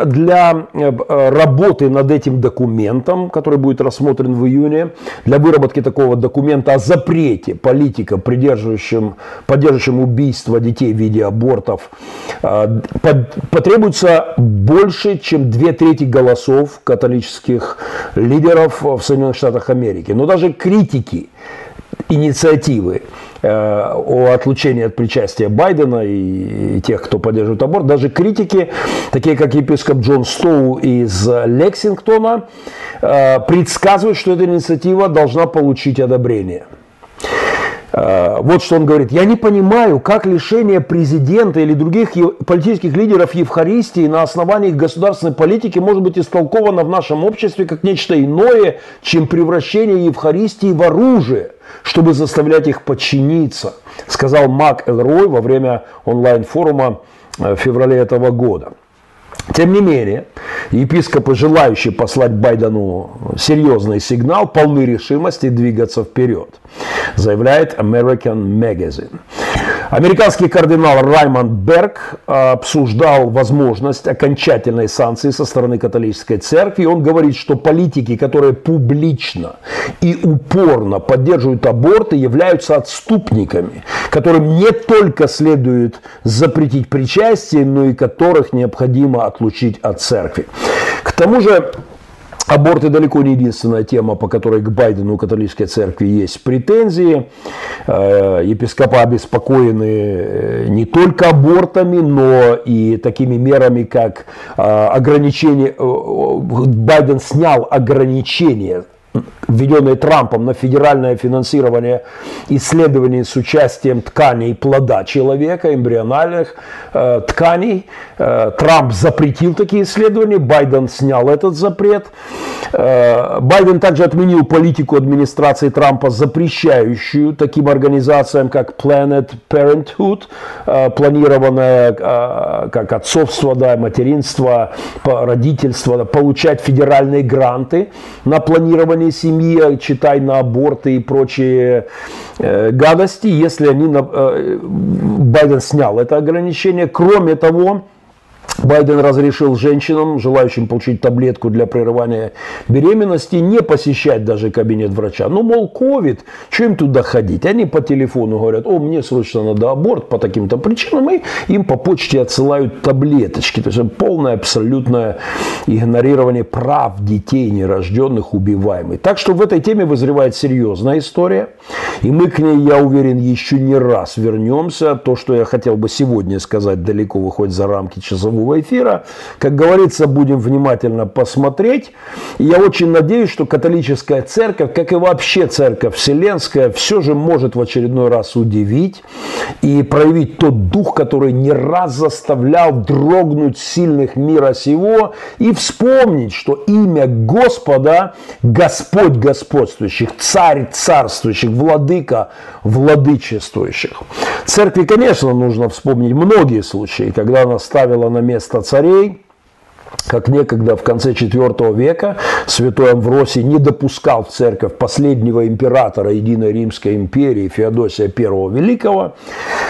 для э, работы над этим документом, который будет рассмотрен в июне, для выработки такого документа о запрете политика, придерживающим, поддерживающим убийство детей в виде абортов, э, потребуется больше, чем две трети голосов католических лидеров в Соединенных Штатах Америки. Но даже критики инициативы э, о отлучении от причастия Байдена и тех, кто поддерживает аборт, даже критики, такие как епископ Джон Стоу из Лексингтона, э, предсказывают, что эта инициатива должна получить одобрение – вот что он говорит. Я не понимаю, как лишение президента или других политических лидеров Евхаристии на основании их государственной политики может быть истолковано в нашем обществе как нечто иное, чем превращение Евхаристии в оружие, чтобы заставлять их подчиниться, сказал Мак Элрой во время онлайн-форума э, в феврале этого года. Тем не менее, епископы, желающие послать Байдену серьезный сигнал, полны решимости двигаться вперед, заявляет American Magazine. Американский кардинал Раймонд Берг э, обсуждал возможность окончательной санкции со стороны католической церкви. Он говорит, что политики, которые публично и упорно поддерживают аборты, являются отступниками, которым не только следует запретить причастие, но и которых необходимо отлучить от церкви. К тому же Аборты далеко не единственная тема, по которой к Байдену у католической церкви есть претензии. Э, епископа обеспокоены э, не только абортами, но и такими мерами, как э, ограничение. Байден снял ограничения введенные Трампом на федеральное финансирование исследований с участием тканей плода человека, эмбриональных э, тканей. Э, Трамп запретил такие исследования, Байден снял этот запрет. Э, Байден также отменил политику администрации Трампа, запрещающую таким организациям, как Planet Parenthood, э, планированное э, как отцовство, да, материнство, родительство, получать федеральные гранты на планирование семьи, читай на аборты и прочие гадости, если они, Байден снял это ограничение. Кроме того, Байден разрешил женщинам, желающим получить таблетку для прерывания беременности, не посещать даже кабинет врача. Ну, мол, ковид, что им туда ходить? Они по телефону говорят, о, мне срочно надо аборт по таким-то причинам, и им по почте отсылают таблеточки. То есть полное абсолютное игнорирование прав детей нерожденных, убиваемых. Так что в этой теме вызревает серьезная история, и мы к ней, я уверен, еще не раз вернемся. То, что я хотел бы сегодня сказать, далеко выходит за рамки часового прямого эфира. Как говорится, будем внимательно посмотреть. И я очень надеюсь, что католическая церковь, как и вообще церковь вселенская, все же может в очередной раз удивить и проявить тот дух, который не раз заставлял дрогнуть сильных мира сего и вспомнить, что имя Господа – Господь господствующих, Царь царствующих, Владыка владычествующих. Церкви, конечно, нужно вспомнить многие случаи, когда она ставила на место царей, как некогда в конце IV века святой Амвросий не допускал в церковь последнего императора Единой Римской империи Феодосия I Великого.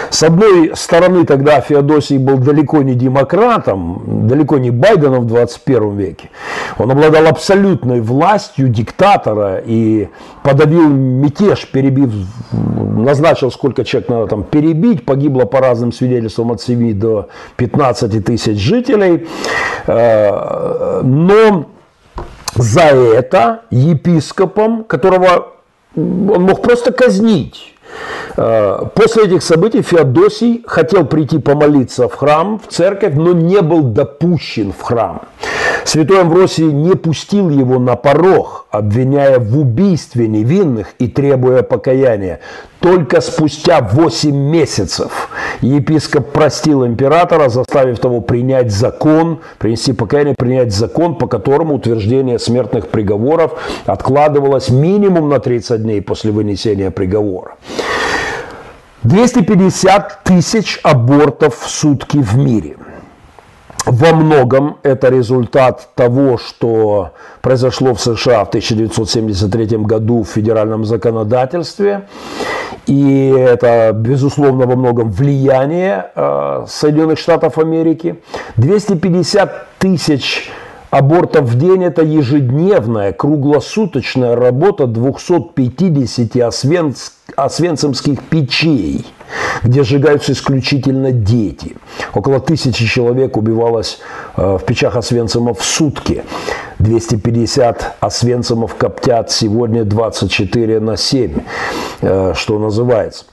С одной стороны, тогда Феодосий был далеко не демократом, далеко не Байденом в 21 веке. Он обладал абсолютной властью диктатора и подавил мятеж, перебив, назначил, сколько человек надо там перебить, погибло по разным свидетельствам от 7 до 15 тысяч жителей. Э, но за это епископом, которого он мог просто казнить, Э, после этих событий Феодосий хотел прийти помолиться в храм, в церковь, но не был допущен в храм. Святой Амвросий не пустил его на порог, обвиняя в убийстве невинных и требуя покаяния. Только спустя 8 месяцев епископ простил императора, заставив того принять закон, принести покаяние, принять закон, по которому утверждение смертных приговоров откладывалось минимум на 30 дней после вынесения приговора. 250 тысяч абортов в сутки в мире – во многом это результат того, что произошло в США в 1973 году в федеральном законодательстве. И это, безусловно, во многом влияние э, Соединенных Штатов Америки. 250 тысяч абортов в день – это ежедневная, круглосуточная работа 250 освенц... освенцимских печей – где сжигаются исключительно дети. Около тысячи человек убивалось э, в печах Освенцима в сутки. 250 Освенцимов коптят сегодня 24 на 7, э, что называется.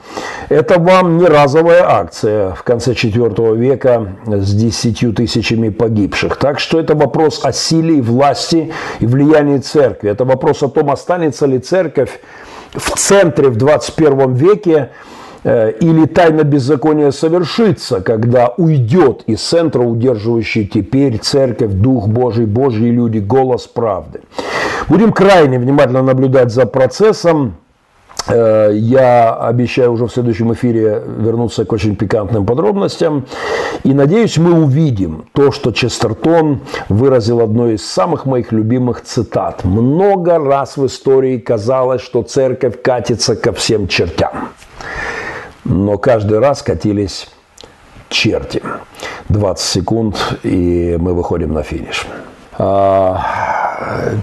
Это вам не разовая акция в конце IV века с 10 тысячами погибших. Так что это вопрос о силе и власти и влиянии церкви. Это вопрос о том, останется ли церковь в центре в 21 веке или тайна беззакония совершится, когда уйдет из центра, удерживающий теперь церковь, Дух Божий, Божьи люди, голос правды. Будем крайне внимательно наблюдать за процессом. Э, я обещаю уже в следующем эфире вернуться к очень пикантным подробностям. И надеюсь, мы увидим то, что Честертон выразил одной из самых моих любимых цитат. Много раз в истории казалось, что церковь катится ко всем чертям но каждый раз катились черти. 20 секунд, и мы выходим на финиш. А,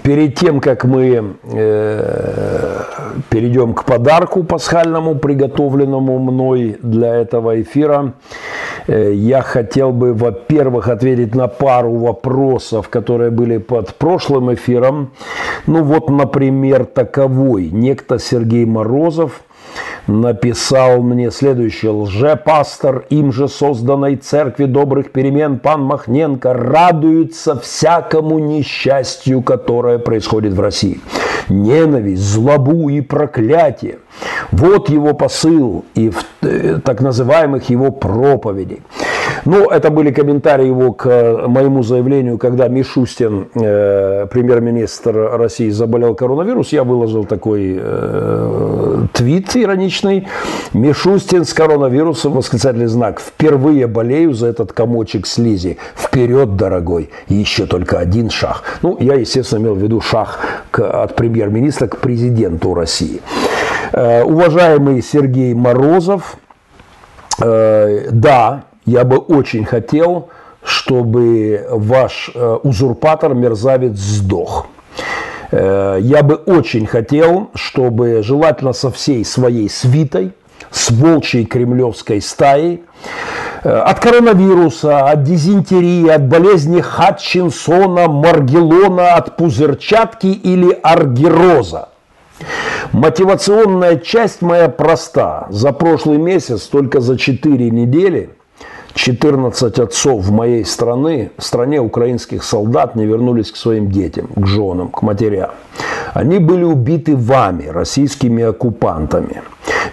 перед тем, как мы э, перейдем к подарку пасхальному, приготовленному мной для этого эфира, э, я хотел бы, во-первых, ответить на пару вопросов, которые были под прошлым эфиром. Ну вот, например, таковой. Некто Сергей Морозов – написал мне следующее. Лже-пастор им же созданной церкви добрых перемен пан Махненко радуется всякому несчастью, которое происходит в России. Ненависть, злобу и проклятие. Вот его посыл и в э, так называемых его проповедей. Ну, это были комментарии его к э, моему заявлению, когда Мишустин, э, премьер-министр России, заболел коронавирус. Я выложил такой э, твит ироничный. Мишустин с коронавирусом, восклицательный знак. Впервые болею за этот комочек слизи. Вперед, дорогой. Еще только один шаг. Ну, я, естественно, имел в виду шаг к, от премьер-министра к президенту России. Э, уважаемый Сергей Морозов, э, да, я бы очень хотел, чтобы ваш э, узурпатор, мерзавец, сдох. Э, я бы очень хотел, чтобы желательно со всей своей свитой, с волчьей кремлевской стаей, э, от коронавируса, от дизентерии, от болезни Хатчинсона, Маргелона, от пузырчатки или аргироза. Мотивационная часть моя проста. За прошлый месяц, только за 4 недели – 14 отцов в моей страны, стране украинских солдат не вернулись к своим детям, к женам, к матерям. Они были убиты вами, российскими оккупантами,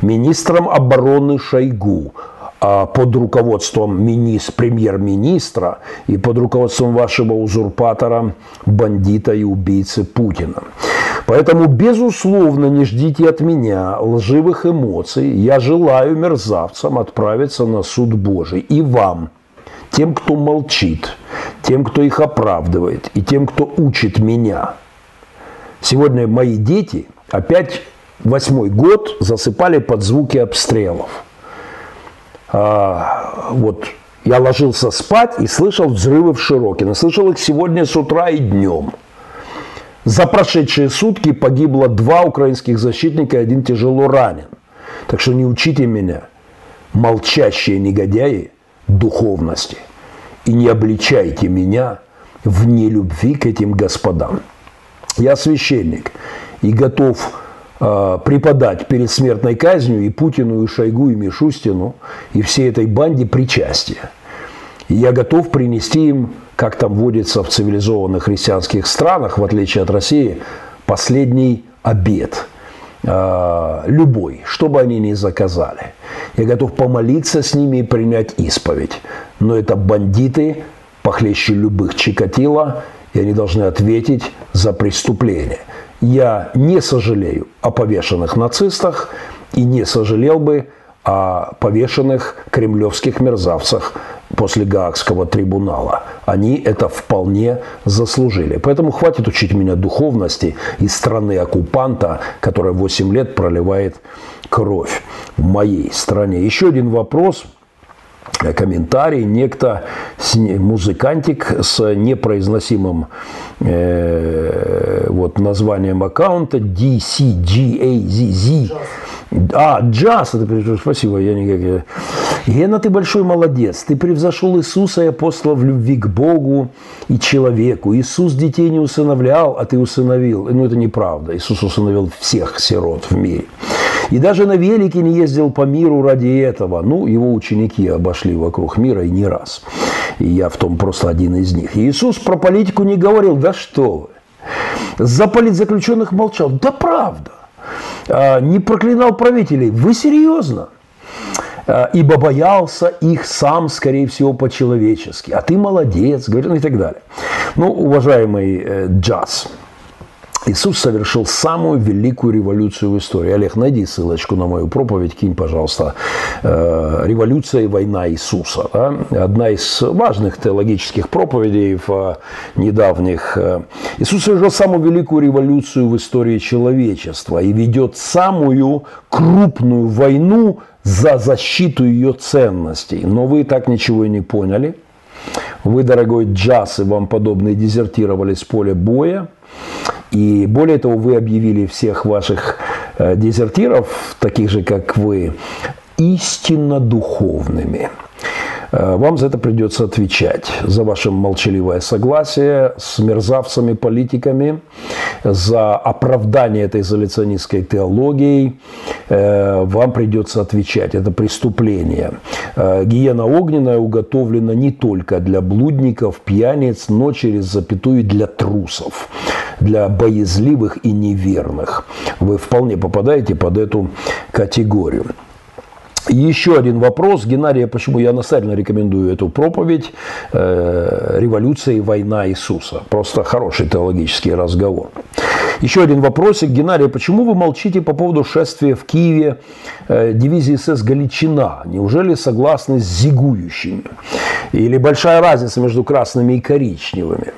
министром обороны Шойгу, под руководством министр, премьер-министра и под руководством вашего узурпатора, бандита и убийцы Путина. Поэтому, безусловно, не ждите от меня лживых эмоций. Я желаю мерзавцам отправиться на суд Божий. И вам, тем, кто молчит, тем, кто их оправдывает, и тем, кто учит меня. Сегодня мои дети опять восьмой год засыпали под звуки обстрелов. А, вот я ложился спать и слышал взрывы в Широкино. Слышал их сегодня с утра и днем. За прошедшие сутки погибло два украинских защитника и один тяжело ранен. Так что не учите меня, молчащие негодяи, духовности. И не обличайте меня в нелюбви к этим господам. Я священник и готов преподать перед смертной казнью и Путину, и Шойгу, и Мишустину, и всей этой банде причастие. И я готов принести им, как там водится в цивилизованных христианских странах, в отличие от России, последний обед. Э, любой, что бы они ни заказали. Я готов помолиться с ними и принять исповедь. Но это бандиты, похлеще любых Чикатило, и они должны ответить за преступление. Я не сожалею о повешенных нацистах и не сожалел бы о повешенных кремлевских мерзавцах после Гаагского трибунала. Они это вполне заслужили. Поэтому хватит учить меня духовности из страны оккупанта, которая 8 лет проливает кровь в моей стране. Еще один вопрос – комментарий, некто музыкантик с непроизносимым э, вот названием аккаунта DCGAZZ. А, джаз, это, спасибо, я никак... Гена, ты большой молодец. Ты превзошел Иисуса и апостола в любви к Богу и человеку. Иисус детей не усыновлял, а ты усыновил. Ну, это неправда. Иисус усыновил всех сирот в мире. И даже на велике не ездил по миру ради этого. Ну, его ученики обошли вокруг мира и не раз. И я в том просто один из них. Иисус про политику не говорил. Да что вы. За политзаключенных молчал. Да правда. А, не проклинал правителей. Вы серьезно? А, ибо боялся их сам, скорее всего, по-человечески. А ты молодец, говорит, ну и так далее. Ну, уважаемый э, Джаз, Иисус совершил самую великую революцию в истории. Олег, найди ссылочку на мою проповедь, кинь, пожалуйста. Э, «Революция и война Иисуса». Одна из важных теологических проповедей в э, недавних. Э, Иисус совершил самую великую революцию в истории человечества и ведет самую крупную войну за защиту ее ценностей. Но вы так ничего и не поняли. Вы, дорогой Джаз, и вам подобные дезертировали с поля боя – и более того, вы объявили всех ваших э, дезертиров, таких же, как вы, истинно духовными. Э, вам за это придется отвечать. За ваше молчаливое согласие с мерзавцами-политиками, за оправдание этой изоляционистской теологией. Э, вам придется отвечать. Это преступление. Гиена огненная уготовлена не только для блудников, пьяниц, но через запятую для трусов для боязливых и неверных. Вы вполне попадаете под эту категорию. Еще один вопрос. Геннадия, почему я настоятельно рекомендую эту проповедь э, «Революция и война Иисуса». Просто хороший теологический разговор. Еще один вопросик. Геннадий, почему вы молчите по поводу шествия в Киеве э, дивизии СС «Галичина»? Неужели согласны с зигующими? Или большая разница между красными и коричневыми?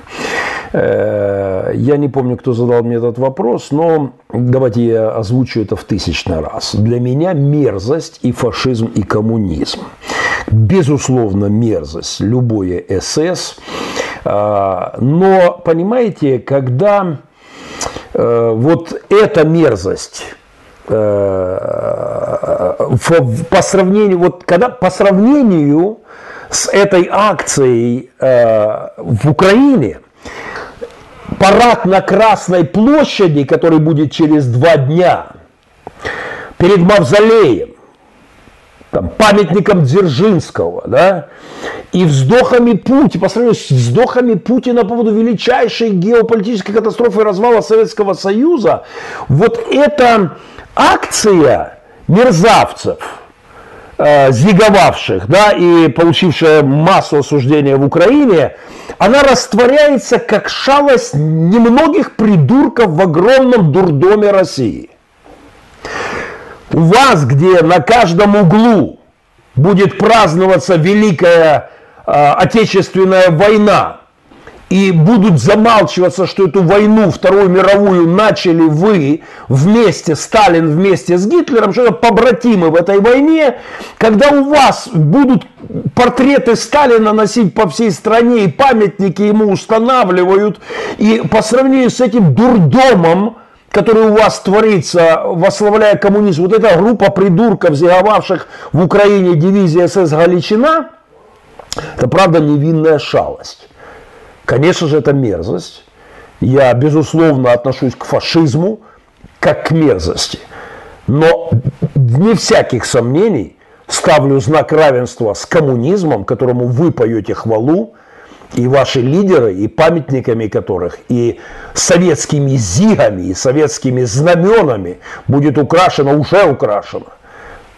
Э, я не помню, кто задал мне этот вопрос, но давайте я озвучу это в тысячный раз. Для меня мерзость и фашизм, и коммунизм. Безусловно, мерзость, любое СС. Э, но, понимаете, когда вот эта мерзость по сравнению, вот когда по сравнению с этой акцией в Украине, парад на Красной площади, который будет через два дня, перед Мавзолеем, там, памятником Дзержинского, да, и вздохами Путина, по сравнению с вздохами Путина по поводу величайшей геополитической катастрофы и развала Советского Союза, вот эта акция мерзавцев, э, зиговавших, да, и получившая массу осуждения в Украине, она растворяется как шалость немногих придурков в огромном дурдоме России. У вас, где на каждом углу будет праздноваться Великая э, Отечественная война, и будут замалчиваться, что эту войну, Вторую мировую, начали вы вместе, Сталин вместе с Гитлером, что это побратимы в этой войне, когда у вас будут портреты Сталина носить по всей стране и памятники ему устанавливают, и по сравнению с этим дурдомом, который у вас творится, восславляя коммунизм, вот эта группа придурков, зиговавших в Украине дивизии СС Галичина, это правда невинная шалость. Конечно же, это мерзость. Я, безусловно, отношусь к фашизму как к мерзости. Но вне всяких сомнений ставлю знак равенства с коммунизмом, которому вы поете хвалу, и ваши лидеры, и памятниками которых, и советскими зигами, и советскими знаменами будет украшена, уже украшена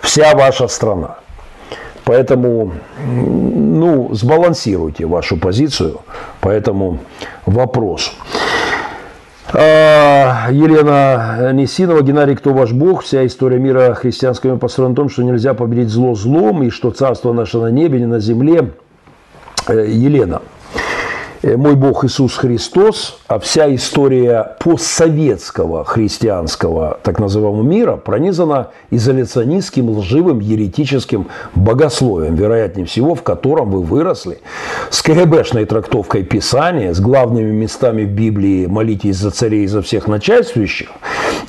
вся ваша страна. Поэтому, ну, сбалансируйте вашу позицию по этому вопросу. А, Елена Несинова, Геннадий, кто ваш Бог? Вся история мира христианского построена на том, что нельзя победить зло злом, и что царство наше на небе, не на земле. Э, Елена, мой Бог Иисус Христос, а вся история постсоветского христианского так называемого мира пронизана изоляционистским, лживым, еретическим богословием, вероятнее всего, в котором вы выросли, с КГБшной трактовкой Писания, с главными местами в Библии «молитесь за царей и за всех начальствующих»,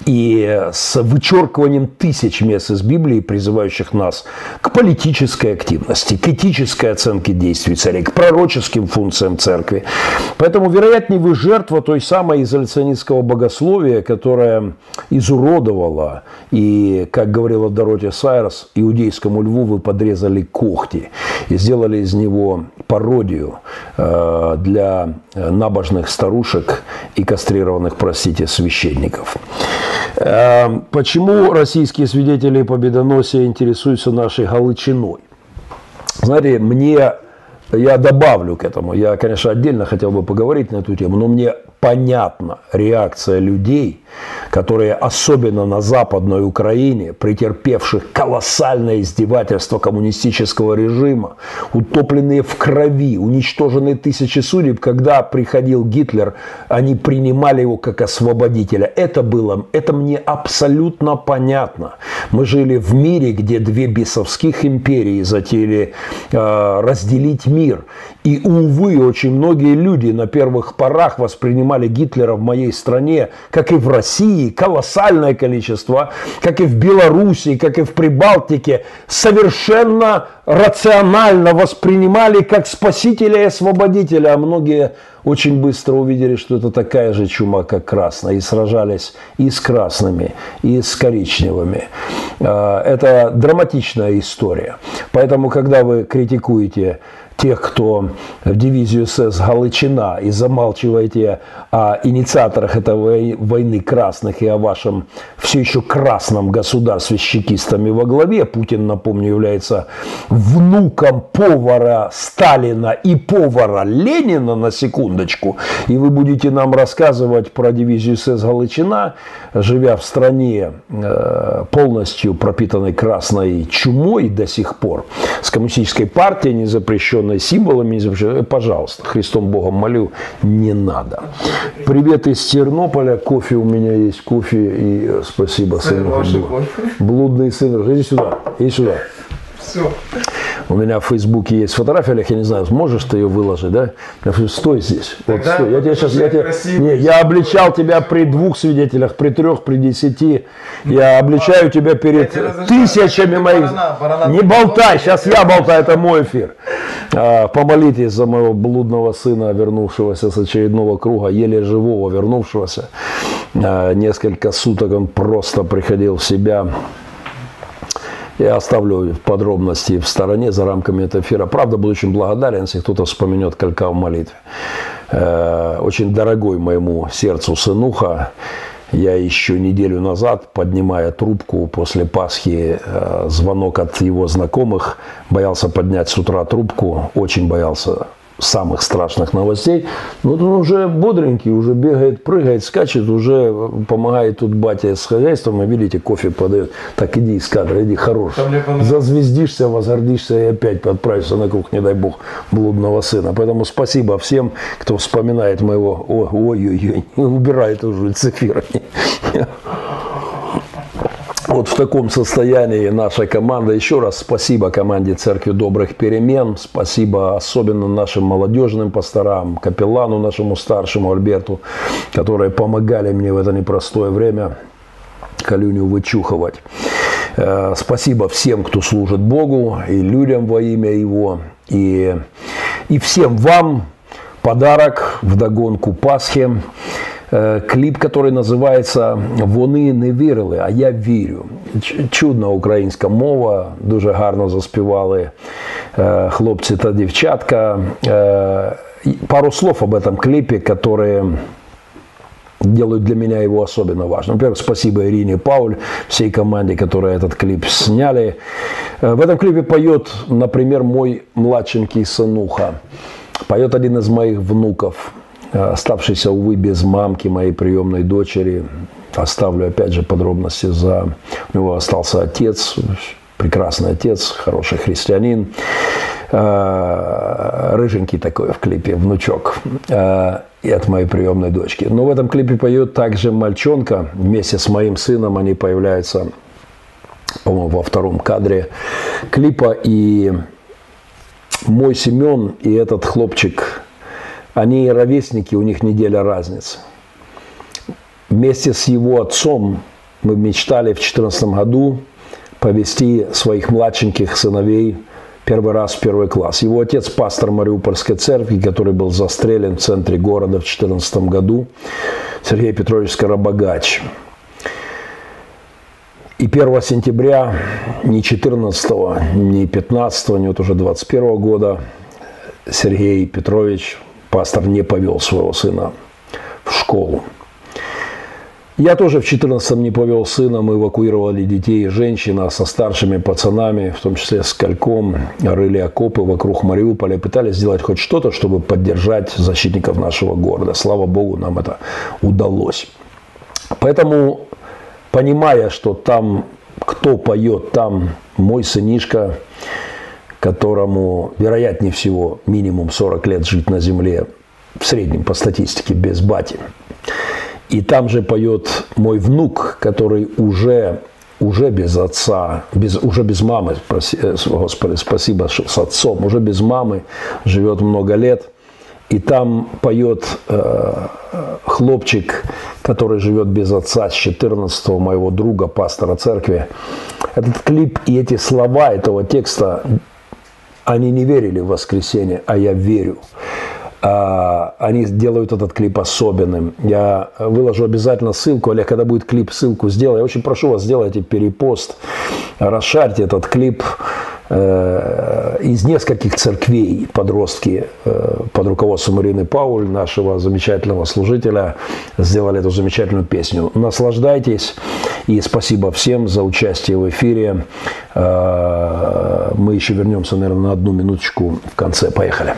и с вычеркиванием тысяч мест из Библии, призывающих нас к политической активности, к этической оценке действий царей, к пророческим функциям церкви, Поэтому, вероятнее, вы жертва той самой изоляционистского богословия, которое изуродовало, и, как говорила Дороти Сайрос, иудейскому льву вы подрезали когти и сделали из него пародию э, для набожных старушек и кастрированных, простите, священников. Э, почему российские свидетели победоносия интересуются нашей Галычиной? Знаете, мне я добавлю к этому. Я, конечно, отдельно хотел бы поговорить на эту тему, но мне понятна реакция людей, которые особенно на Западной Украине, претерпевших колоссальное издевательство коммунистического режима, утопленные в крови, уничтоженные тысячи судеб, когда приходил Гитлер, они принимали его как освободителя. Это было, это мне абсолютно понятно. Мы жили в мире, где две бесовских империи затеяли э, разделить мир. И, увы, очень многие люди на первых порах воспринимали Гитлера в моей стране, как и в России, колоссальное количество, как и в Белоруссии, как и в Прибалтике, совершенно рационально воспринимали как спасителя и освободителя, а многие очень быстро увидели, что это такая же чума, как красная, и сражались и с красными, и с коричневыми. А, это драматичная история. Поэтому, когда вы критикуете тех, кто в дивизию СС Галичина и замалчиваете о инициаторах этой войны красных и о вашем все еще красном государстве с чекистами во главе. Путин, напомню, является внуком повара Сталина и повара Ленина, на секундочку. И вы будете нам рассказывать про дивизию СС Галичина, живя в стране э, полностью пропитанной красной чумой до сих пор, с коммунистической партией, не запрещенной запрещенное символами, запрещенное, пожалуйста, Христом Богом молю, не надо. Привет из Тернополя, кофе у меня есть, кофе и э, спасибо, сын. Блудный сын, иди сюда, иди сюда. Все. У меня в Фейсбуке есть фотография, Олег, я не знаю, сможешь ты ее выложить, да? Я говорю, стой здесь. Вот, стой. Я тебе сейчас, я, тебе, не, я обличал тебя при двух свидетелях, при трех, при десяти. Я обличаю тебя перед тысячами моих. Не болтай, сейчас я болтаю, это мой эфир. А, помолитесь за моего блудного сына, вернувшегося с очередного круга, еле живого вернувшегося. А, несколько суток он просто приходил в себя. Я оставлю подробности в стороне за рамками этого эфира. Правда, буду очень благодарен, если кто-то вспомнет колька в молитве. Э, очень дорогой моему сердцу сынуха. Я еще неделю назад, поднимая трубку после Пасхи, э, звонок от его знакомых, боялся поднять с утра трубку, очень боялся самых страшных новостей. Ну, он уже бодренький, уже бегает, прыгает, скачет, уже помогает тут батя с хозяйством, и видите, кофе подает. Так иди из кадра, иди хорош. Зазвездишься, возгордишься и опять отправишься на круг, не дай бог, блудного сына. Поэтому спасибо всем, кто вспоминает моего, ой-ой-ой, убирает уже цифиры. Вот в таком состоянии наша команда. Еще раз спасибо команде Церкви Добрых Перемен. Спасибо особенно нашим молодежным пасторам, капеллану нашему старшему Альберту, которые помогали мне в это непростое время Калюню вычухивать. Э, спасибо всем, кто служит Богу и людям во имя Его. И, и всем вам подарок в догонку Пасхи. Э, кліп, который називається Вони не вірили, а я вірю. Чудна українська мова, дуже гарно заспівали э, хлопці та дівчатка. Э, пару слов об этом клипе, которые делают для меня его особенно важным. Во-первых, спасибо Ирине Пауль, всей команде, которые этот клип сняли. В этом клипе поет, например, мой младшенький сынуха. Поет один из моих внуков – Э, оставшийся, увы, без мамки моей приемной дочери. Оставлю, опять же, подробности за... У него остался отец, прекрасный отец, хороший христианин, э, рыженький такой в клипе, внучок, э, и от моей приемной дочки. Но в этом клипе поет также мальчонка, вместе с моим сыном они появляются, по-моему, во втором кадре клипа, и мой Семен и этот хлопчик они ровесники, у них неделя разницы. Вместе с его отцом мы мечтали в 2014 году повести своих младшеньких сыновей первый раз в первый класс. Его отец – пастор Мариупольской церкви, который был застрелен в центре города в 2014 году, Сергей Петрович Скоробогач. И 1 сентября, не 14, не 15, не вот уже 21 года, Сергей Петрович пастор не повел своего сына в школу. Я тоже в 14-м не повел сына, мы эвакуировали детей и женщин, а со старшими пацанами, в том числе с Кальком, рыли окопы вокруг Мариуполя, пытались сделать хоть что-то, чтобы поддержать защитников нашего города. Слава Богу, нам это удалось. Поэтому, понимая, что там, кто поет, там мой сынишка, которому, вероятнее всего, минимум 40 лет жить на земле, в среднем по статистике, без бати. И там же поет мой внук, который уже, уже без отца, без, уже без мамы, э, Господи, спасибо, с отцом, уже без мамы, живет много лет. И там поет э, хлопчик, который живет без отца с 14 моего друга, пастора церкви. Этот клип и эти слова этого текста они не верили в воскресенье, а я верю. А, они делают этот клип особенным. Я выложу обязательно ссылку. Олег, когда будет клип, ссылку сделай. Я очень прошу вас, сделайте перепост, расшарьте этот клип э, из нескольких церквей подростки э, под руководством Ирины Пауль, нашего замечательного служителя, сделали эту замечательную песню. Наслаждайтесь и спасибо всем за участие в эфире. Э, мы еще вернемся, наверное, на одну минуточку в конце. Поехали.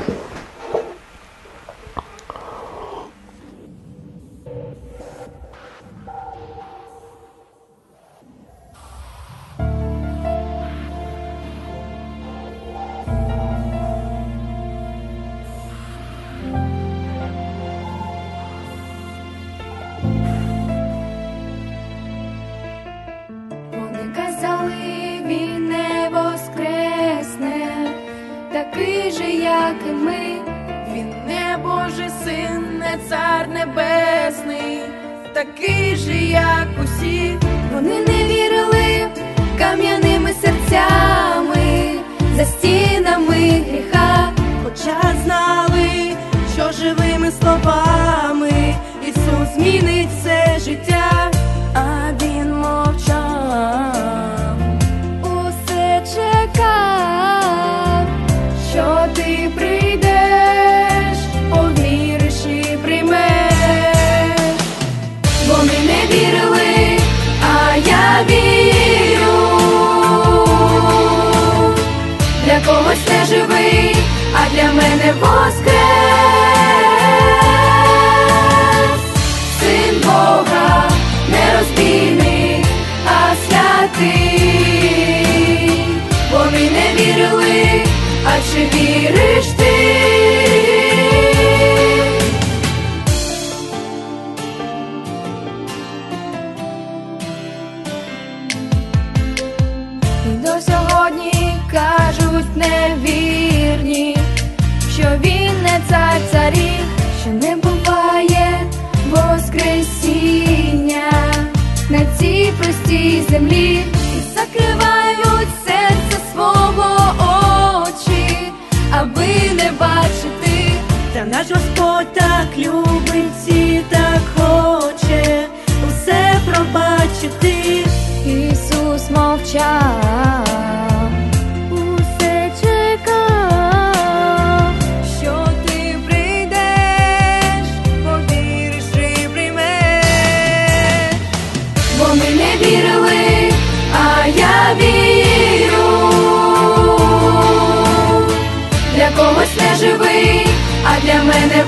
тій землі і закривають серце свого очі, аби не бачити, та наш Господь так любить. Для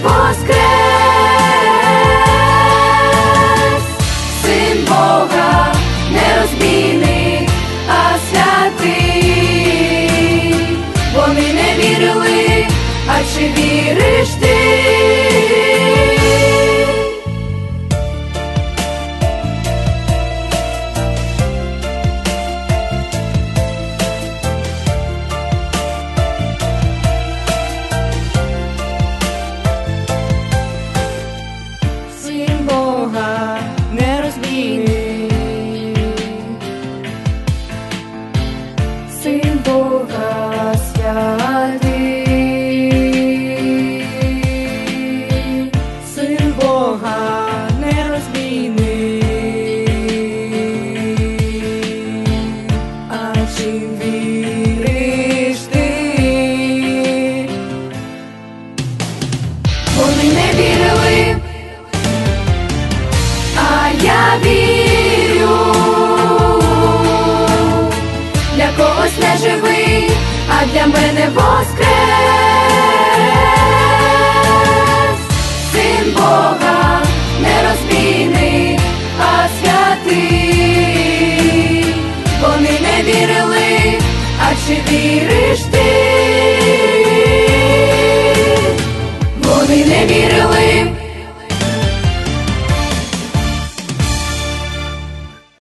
а